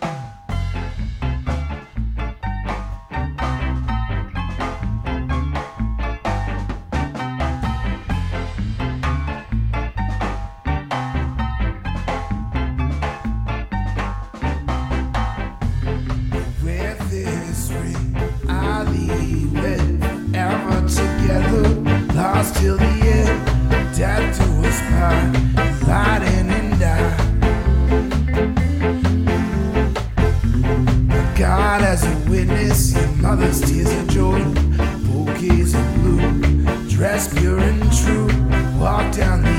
Lost till the end. To and die. God as a witness, your mother's tears of joy, blue, pure and true. Walk down the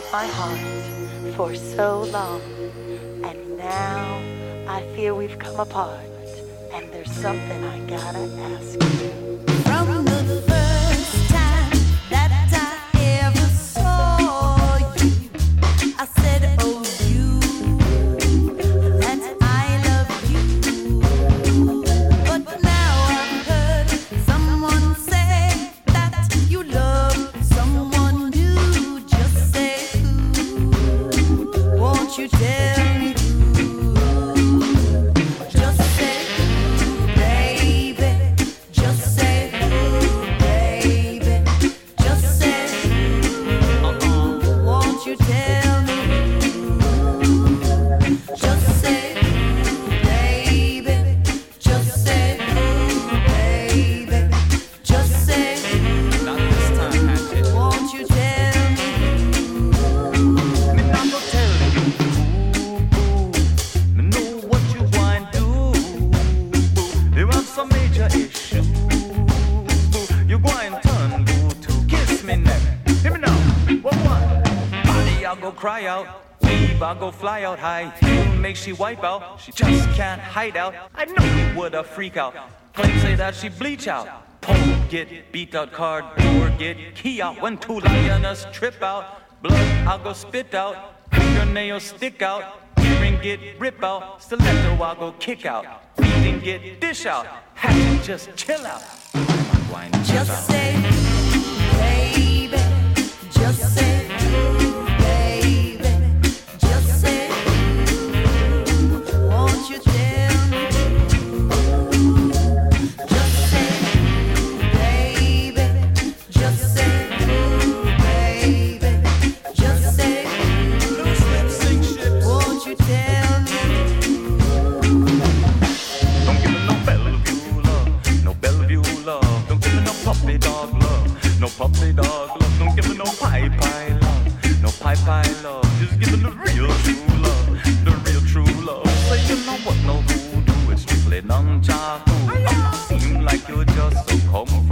held my heart for so long, and now I fear we've come apart, and there's something I gotta ask out high. You make she wipe out. She just can't hide out. I know you would a freak out. Claim say that she bleach out. Pole get beat out, card door get key out. When two lioness trip out, blood I go spit out, fingernails stick out, earring get rip out, stiletto I go kick out, beating get dish out, hatchet just chill out. Just say, baby. Just say, puppy dog love, no puppy dog love. Don't give me no pie pie love, no pie pie love. Just give me the real true it's strictly nunchaku. Seem like you're just so come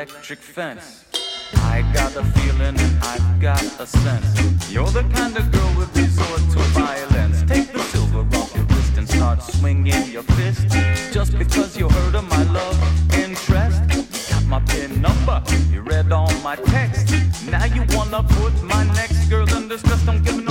electric fence. I got a feeling I've got a sense. You're the kind of girl with resort to violence. Take the silver off your wrist and start swinging your fist. Just because you heard of my love interest, got my pin number, you read all my text. Now you wanna put my next girl in disgust. Don't give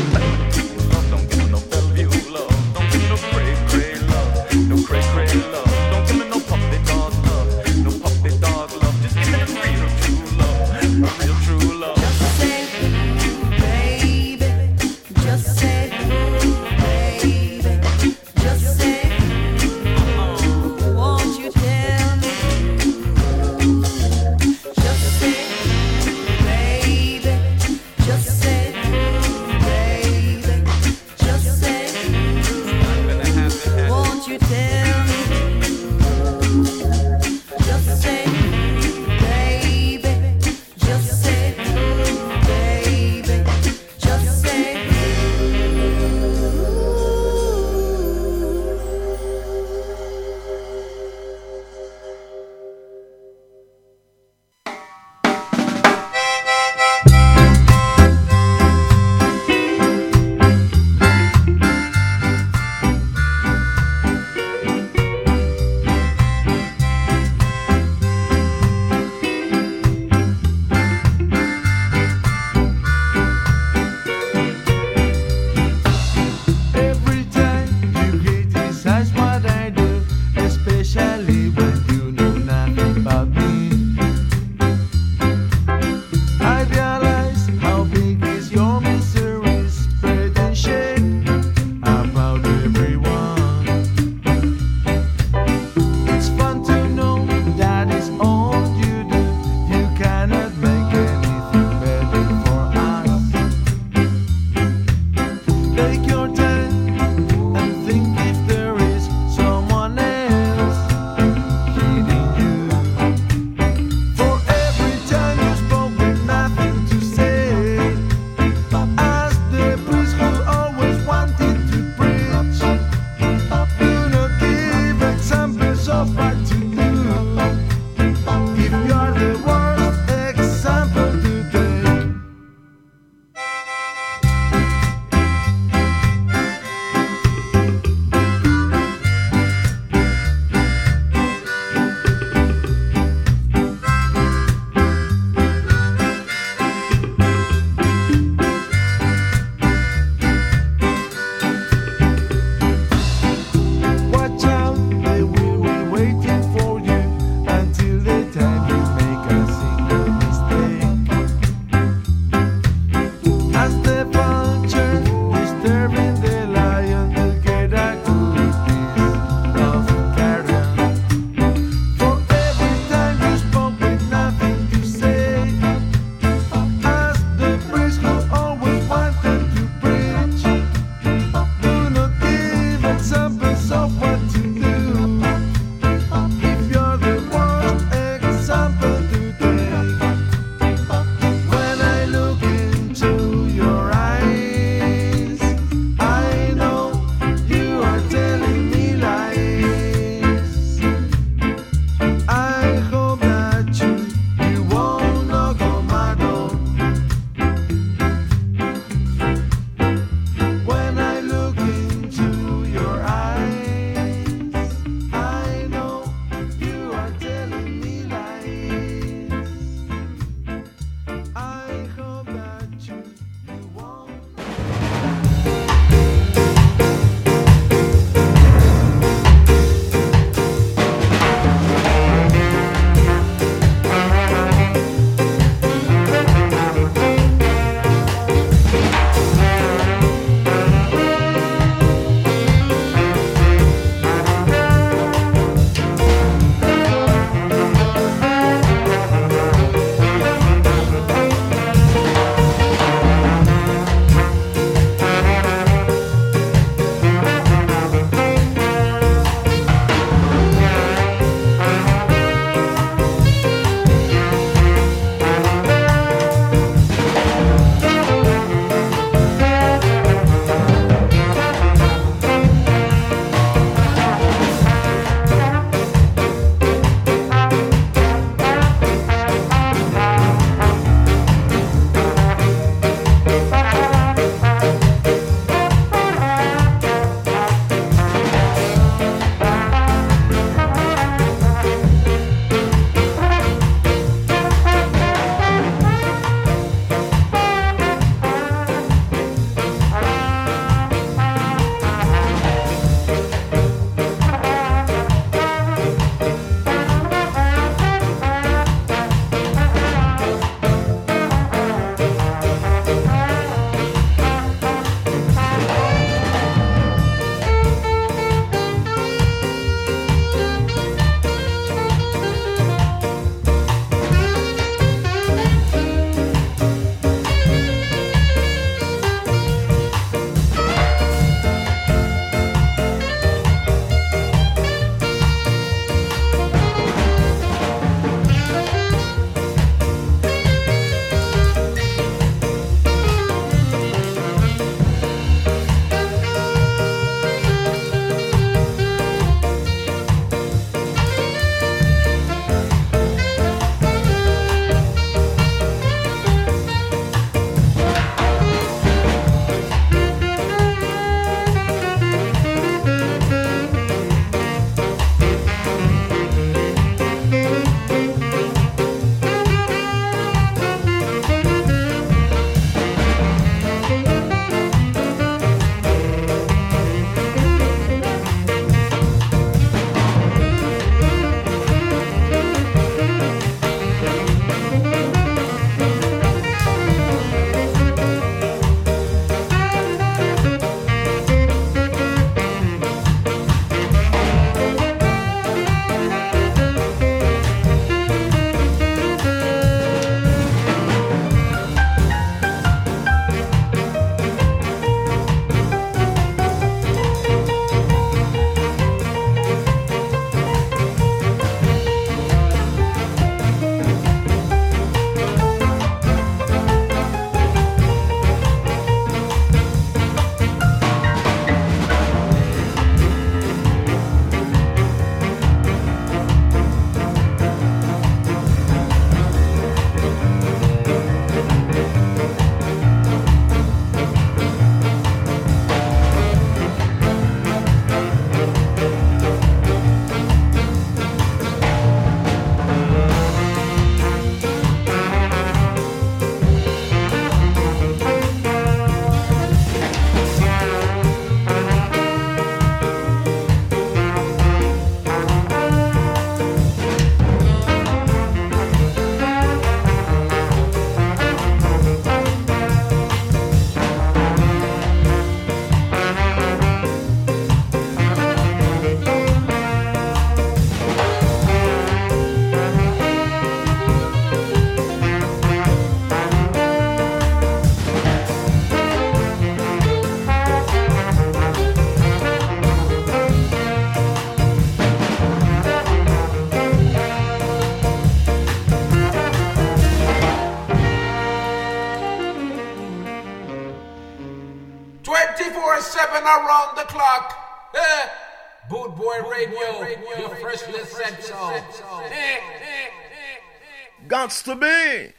Gots to be.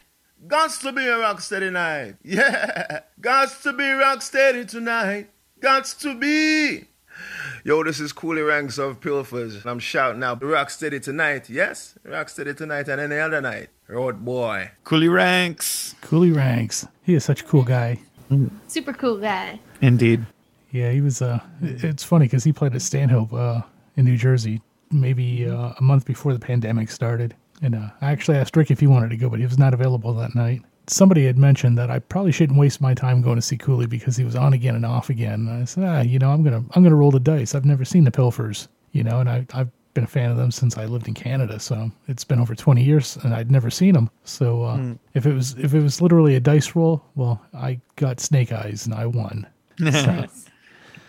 Gots to be a rock steady night. Yeah. Gots to be rock steady tonight. Gots to be. Yo, this is Coolie Ranks of Pilfers. I'm shouting out rock steady tonight. Yes, rock steady tonight and any other night. Road boy. Coolie Ranks. Coolie Ranks. He is such a cool guy. Super cool guy. Indeed. Yeah, he was. Uh, it's funny because he played at Stanhope uh, in New Jersey maybe uh, a month before the pandemic started, and uh, I actually asked Rick if he wanted to go, but he was not available that night. Somebody had mentioned that I probably shouldn't waste my time going to see Coolie because he was on again and off again. And I said, ah, you know, I'm gonna I'm gonna roll the dice. I've never seen the Pilfers, you know, and I I've been a fan of them since I lived in Canada, so it's been over 20 years and I'd never seen them. So uh, Hmm. if it was if it was literally a dice roll, well, I got snake eyes and I won. <laughs> So,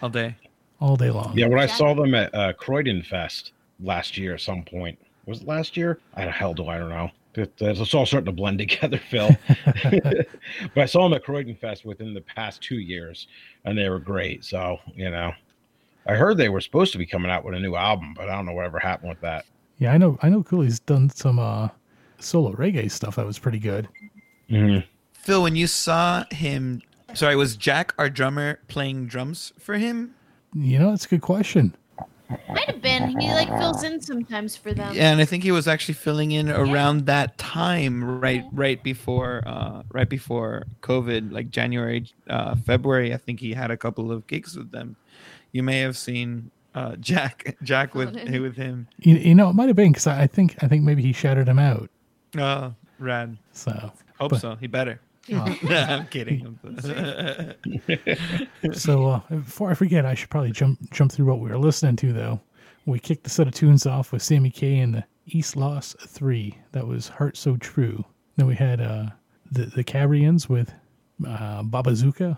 All day. all day long. Yeah, when I saw them at uh, Croydon Fest last year at some point, was it last year? I the hell do I don't know. It- It's all starting to blend together, Phil. <laughs> <laughs> but I saw them at Croydon Fest within the past two years, and they were great. So you know, I heard they were supposed to be coming out with a new album, but I don't know whatever happened with that. Yeah, I know. I know. Coolie's done some uh, solo reggae stuff that was pretty good. Mm-hmm. Phil, when you saw him, sorry, was Jack our drummer playing drums for him? You know, that's a good question. Might have been. He like fills in sometimes for them. Yeah, and I think he was actually filling in around that time, right, right before, uh, right before COVID, like January, uh, February. I think he had a couple of gigs with them. You may have seen uh, Jack, Jack with with him. You, you know, it might have been because I, I think I think maybe he shouted him out. Oh, rad. So Hope but- so. He better. Oh. <laughs> I'm kidding. <laughs> <laughs> so uh, before I forget, I should probably jump jump through what we were listening to though. We kicked the set of tunes off with Sammy Kay and the East Loss Three. That was Heart So True. Then we had uh, the the Cabrians with uh, Babazuka.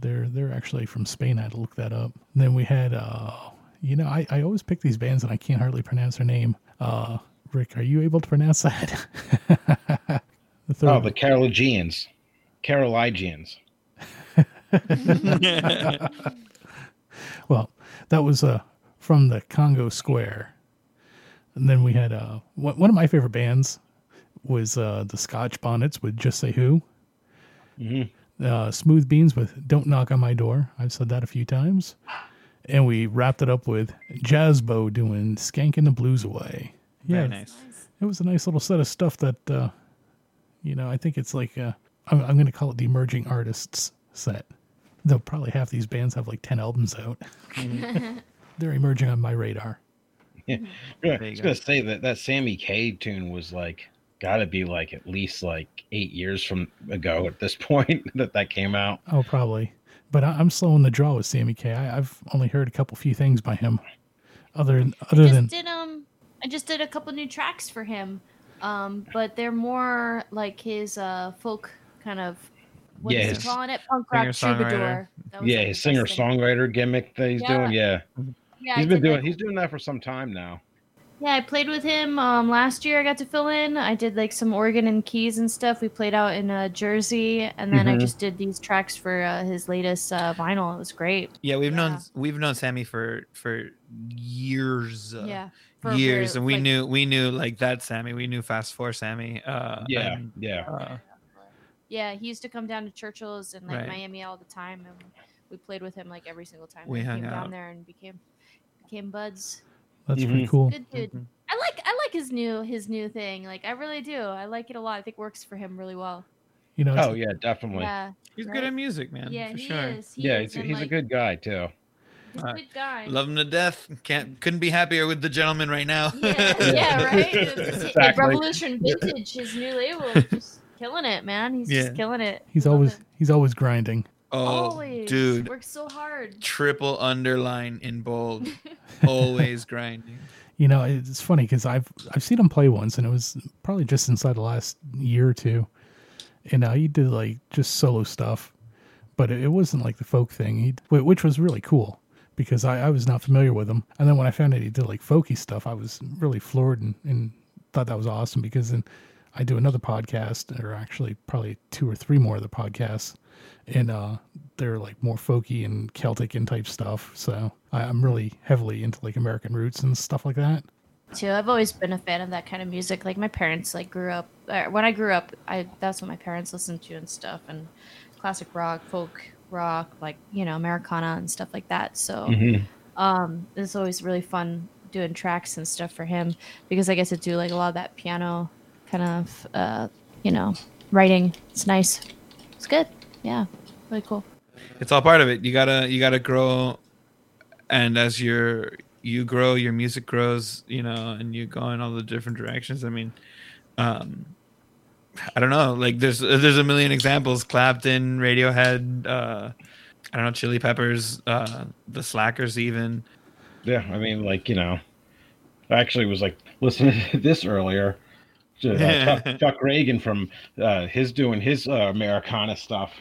They're they're actually from Spain. I had to look that up. And then we had uh, you know I, I always pick these bands and I can't hardly pronounce their name. Uh, Rick, are you able to pronounce that? the third Oh, the Carolingians, Carolingians. <laughs> well, that was uh, from the Congo Square. And then we had uh, one one of my favorite bands was uh, the Scotch Bonnets with Just Say Who. Mm-hmm. Uh, Smooth Beans with Don't Knock on My Door. I've said that a few times. And we wrapped it up with Jazzbo doing Skanking the Blues Away. Very nice. It was a nice little set of stuff that, uh, you know, I think it's like, uh, I'm, I'm going to call it the emerging artists set. Though probably half these bands have like 10 albums out. <laughs> They're emerging on my radar. Yeah, I was go. gonna say that that Sammy Kay tune was like got to be like at least like eight years from ago at this <laughs> point that that came out. Oh, probably. But I, I'm slow in the draw with Sammy Kay. I, I've only heard a couple few things by him. Other than other just than did um I just did a couple new tracks for him. Um, but they're more like his uh folk kind of what Yeah, is he calling it? Punk rock singer-songwriter. troubadour. Yeah, his singer songwriter gimmick that he's Yeah. doing. Yeah, Yeah, I he's been doing like- he's doing that for some time now. Yeah, I played with him um, last year. I got to fill in. I did like some organ and keys and stuff. We played out in uh, Jersey, and then I Mhm. just did these tracks for uh, his latest uh, vinyl. It was great. Yeah, we've known we've known Sammy for for years. uh, Yeah, for years, very- and we like- knew we knew like that Sammy. We knew Fast Four Sammy. Uh, Yeah, and, yeah. Yeah, he used to come down to Churchill's and like Right. Miami all the time, and we played with him like every single time. We he hung came out. down there and became became buds. That's pretty mm-hmm. cool. Good dude. Mm-hmm. I like I like his new his new thing. Like I really do. I like it a lot. I think it works for him really well. You know, Oh yeah, definitely. Yeah, he's right? good at music, man. Yeah, for he sure. is. He yeah, is, he's, and, he's a good guy too. He's a good guy. Love him to death. Can't couldn't be happier with the gentleman right now. yeah, right. It's <laughs> Exactly. Revolution Vintage, his new label, just killing it, man. He's Yeah. just killing it. he's always he's always grinding. Oh, Always, dude, works so hard. triple underline in bold. <laughs> Always grinding. You know, it's funny because I've I've seen him play once, and it was probably just inside the last year or two. And uh, he did like just solo stuff, but it, it wasn't like the folk thing. He wh- which was really cool because I, I was not familiar with him. And then when I found out he did like folky stuff, I was really floored and, and thought that was awesome because then I do another podcast, or actually probably two or three more of the podcasts, and uh, they're like more folky and Celtic and type stuff. So I, I'm really heavily into like American roots and stuff like that. too. I've always been a fan of that kind of music. Like my parents, like grew up. Uh, when I grew up, I that's what my parents listened to and stuff, and classic rock, folk rock, like you know Americana and stuff like that. So, Mhm. um, it's always really fun doing tracks and stuff for him because I get to do like a lot of that piano kind of, uh, you know, writing. It's nice. It's good. Yeah, really cool. it's all part of it. You gotta you gotta grow, and as your you grow, your music grows. You know, and you go in all the different directions. I mean, um, I don't know. Like there's there's a million examples. Clapton, Radiohead. Uh, I don't know, Chili Peppers, uh, the Slackers, even. Yeah, I mean, like you know, I actually was like listening <laughs> to this earlier. To, uh, <laughs> Chuck, Chuck Ragan from uh, his doing his uh, Americana stuff.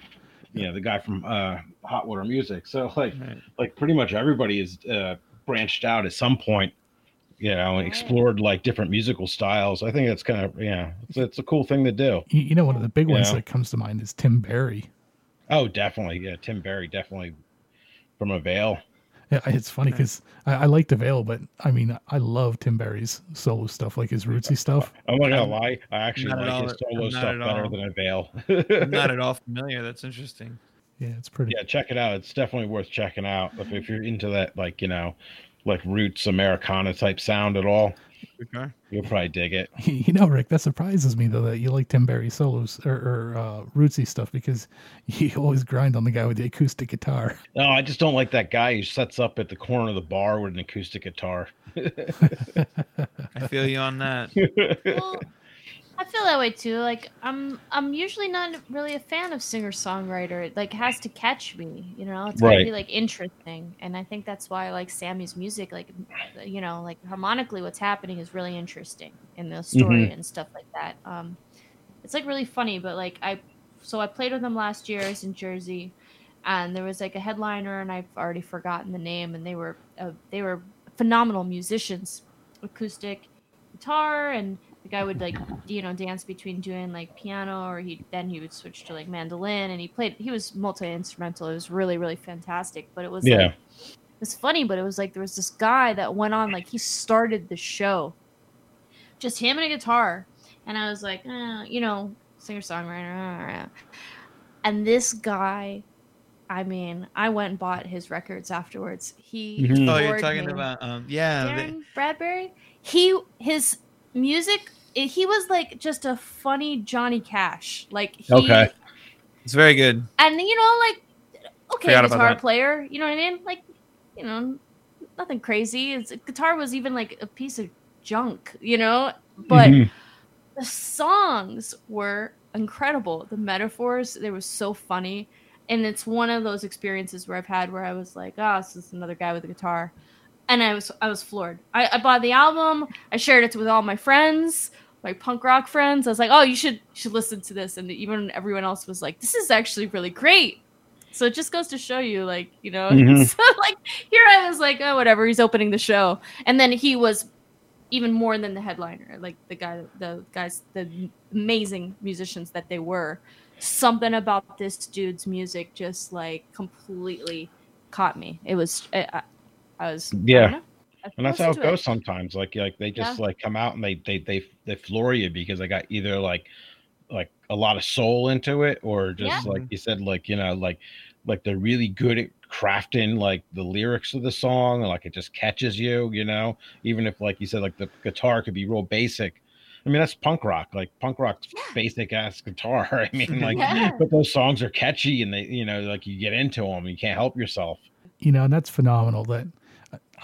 You know, the guy from uh, Hot Water Music. So like, like pretty much everybody is uh, branched out at some point. You know, and explored like different musical styles. I think that's kind of yeah, it's, it's a cool thing to do. You, you know, one of the big ones Yeah. that comes to mind is Tim Barry. Oh, definitely, yeah. Tim Barry definitely from a Avail. Yeah, it's funny because I, I like DeVale, but I mean, I love Tim Barry's solo stuff, like his rootsy stuff. I'm not gonna lie, I actually like all- his solo stuff better all- than Avail. I'm not at <laughs> all familiar. That's interesting. Yeah, it's pretty. Yeah, check it out. It's definitely worth checking out if, if you're into that, like you know, like roots Americana type sound at all. Okay. You'll probably dig it. <laughs> You know, Rick, that surprises me though that you like Tim Barry solos or, or uh, rootsy stuff because <laughs> you always grind on the guy with the acoustic guitar. <laughs> No, I just don't like that guy who sets up at the corner of the bar with an acoustic guitar. I feel you on that. well, I feel that way too. Like I'm, I'm usually not really a fan of singer songwriter. It like has to catch me, you know. It's gotta be like interesting, and I think that's why I like Sammy's music. Like, you know, like harmonically, what's happening is really interesting in the story Mhm. and stuff like that. Um, it's like really funny, but like I, so I played with them last year. I was in Jersey, and there was like a headliner, and I've already forgotten the name, and they were, uh, they were phenomenal musicians, acoustic guitar and the guy would like you know dance between doing like piano or he then he would switch to like mandolin and he played he was multi-instrumental it was really really fantastic but it was Yeah. like it was funny but it was like there was this guy that went on like he started the show just him and a guitar and i was like eh, you know singer songwriter and this guy i mean i went and bought his records afterwards he Oh, you're talking me. about um, yeah. the- Darren Bradbury. He his music. i- He was like just a funny Johnny Cash. Like he, okay. It's very good. and you know, like okay, Forgot guitar player. You know what I mean? Like you know, nothing crazy. It's guitar was even like a piece of junk. You know, but Mhm. the songs were incredible. The metaphors they were so funny, and it's one of those experiences where I've had where I was like, oh, this is another guy with a guitar, and I was I was floored. I, I bought the album. I shared it with all my friends, my punk rock friends. I was like, oh, you should you should listen to this, and even everyone else was like, this is actually really great. So it just goes to show you, like, you know, <laughs> Mhm. so like here I was like, oh, whatever. He's opening the show, and then he was even more than the headliner, like the guy, the guys, the amazing musicians that they were. Something about this dude's music just like completely caught me. It was, I, I, I was, I Yeah. know. I And that's how it listened to goes sometimes. Like like they just Yeah. like come out and they they they they floor you because they got either like like a lot of soul into it or just Yeah. like you said like you know like like they're really good at crafting like the lyrics of the song and like it just catches you you know even if like you said like the guitar could be real basic i mean that's punk rock like punk rock's basic ass guitar <laughs> i <laughs> mean like Yeah. but those songs are catchy and they you know like you get into them you can't help yourself You know, and that's phenomenal. That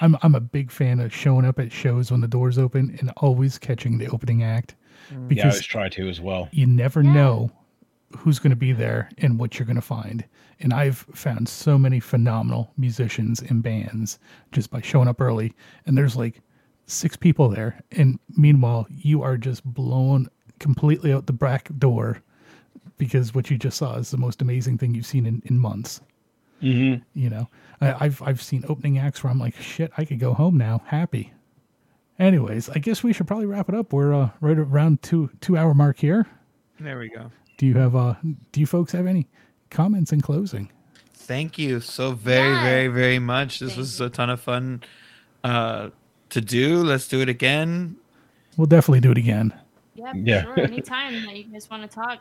I'm I'm a big fan of showing up at shows when the doors open and always catching the opening act mm. yeah i always try to as well you never know who's going to be there and what you're going to find. And I've found so many phenomenal musicians and bands just by showing up early. And there's like six people there. And meanwhile, you are just blown completely out the back door because what you just saw is the most amazing thing you've seen in, in months. Mm-hmm. You know, I, I've I've seen opening acts where I'm like, shit, I could go home now, happy. Anyways, I guess we should probably wrap it up. We're uh, right around two two hour mark here. There we go. Do you have uh do you folks have any comments in closing? Thank you so very, very, very much. This was a ton of fun uh, to do. Let's do it again. We'll definitely do it again. Yeah, Yeah. sure. Anytime that you guys want to talk.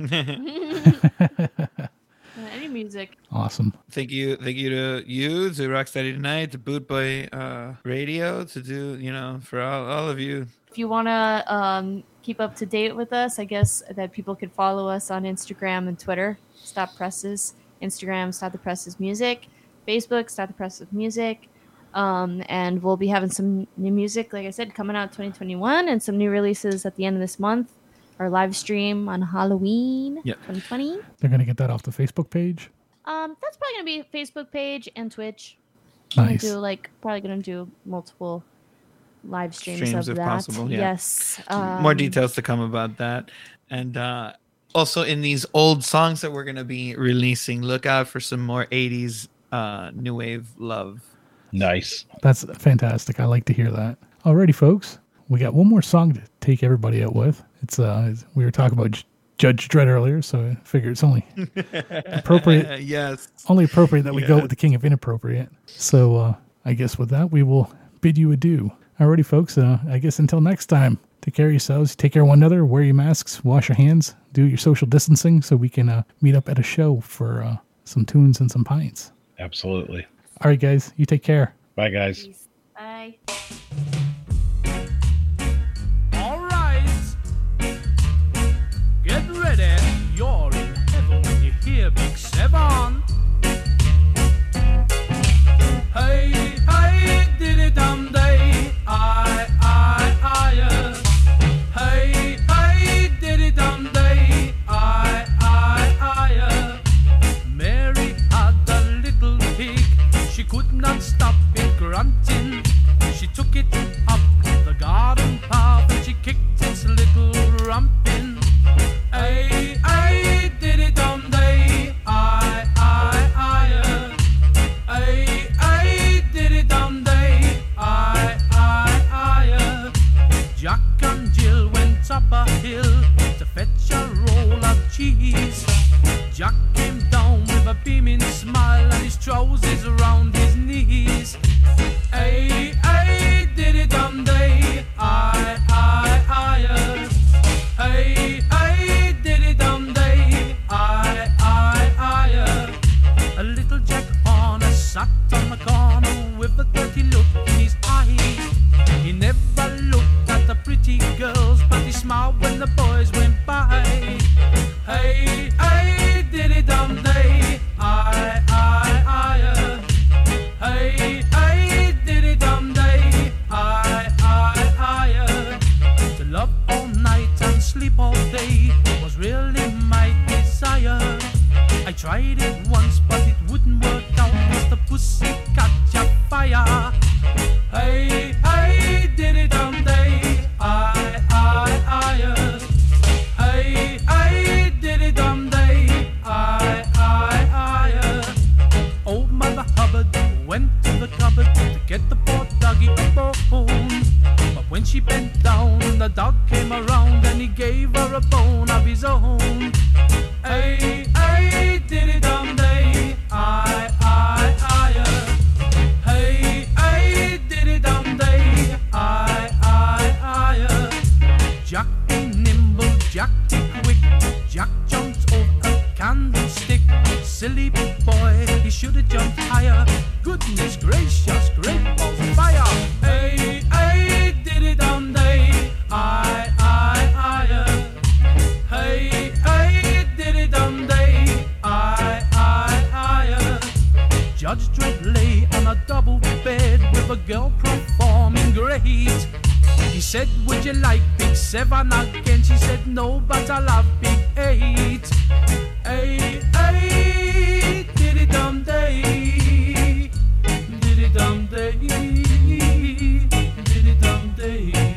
<laughs> <laughs> Any music. Awesome. Thank you, thank you to you, to Rocksteady Tonight, to Boot Boy uh, Radio, to do you know for all, all of you. If you want to um, keep up to date with us, I guess that people could follow us on Instagram and Twitter. Stop Presses. Instagram, Stop the Presses Music. Facebook, Stop the Presses Music. Um, and we'll be having some new music, like I said, coming out 2021 and some new releases at the end of this month. Our live stream on Halloween Yep. 2020. They're gonna get that off the Facebook page. Um, that's probably gonna be Facebook page and Twitch. Nice. Gonna do like probably gonna do multiple live streams, Streams of if that. possible. Yeah. Yes. More um, details to come about that, and uh, also in these old songs that we're gonna be releasing, look out for some more '80s uh, new wave love. Nice. That's fantastic. I like to hear that. Alrighty, folks. We got one more song to take everybody out with. It's uh we were talking about J- Judge Dread earlier, so I figure it's only <laughs> appropriate. yes. Only appropriate that we go with the king of inappropriate. So uh I guess with that we will bid you adieu. Alrighty, folks. Uh, I guess until next time. Take care of yourselves. Take care of one another. Wear your masks. Wash your hands. Do your social distancing so we can uh, meet up at a show for uh, some tunes and some pints. Absolutely. All right, guys. You take care. Bye, guys. Bye. Big Seven. Hey, say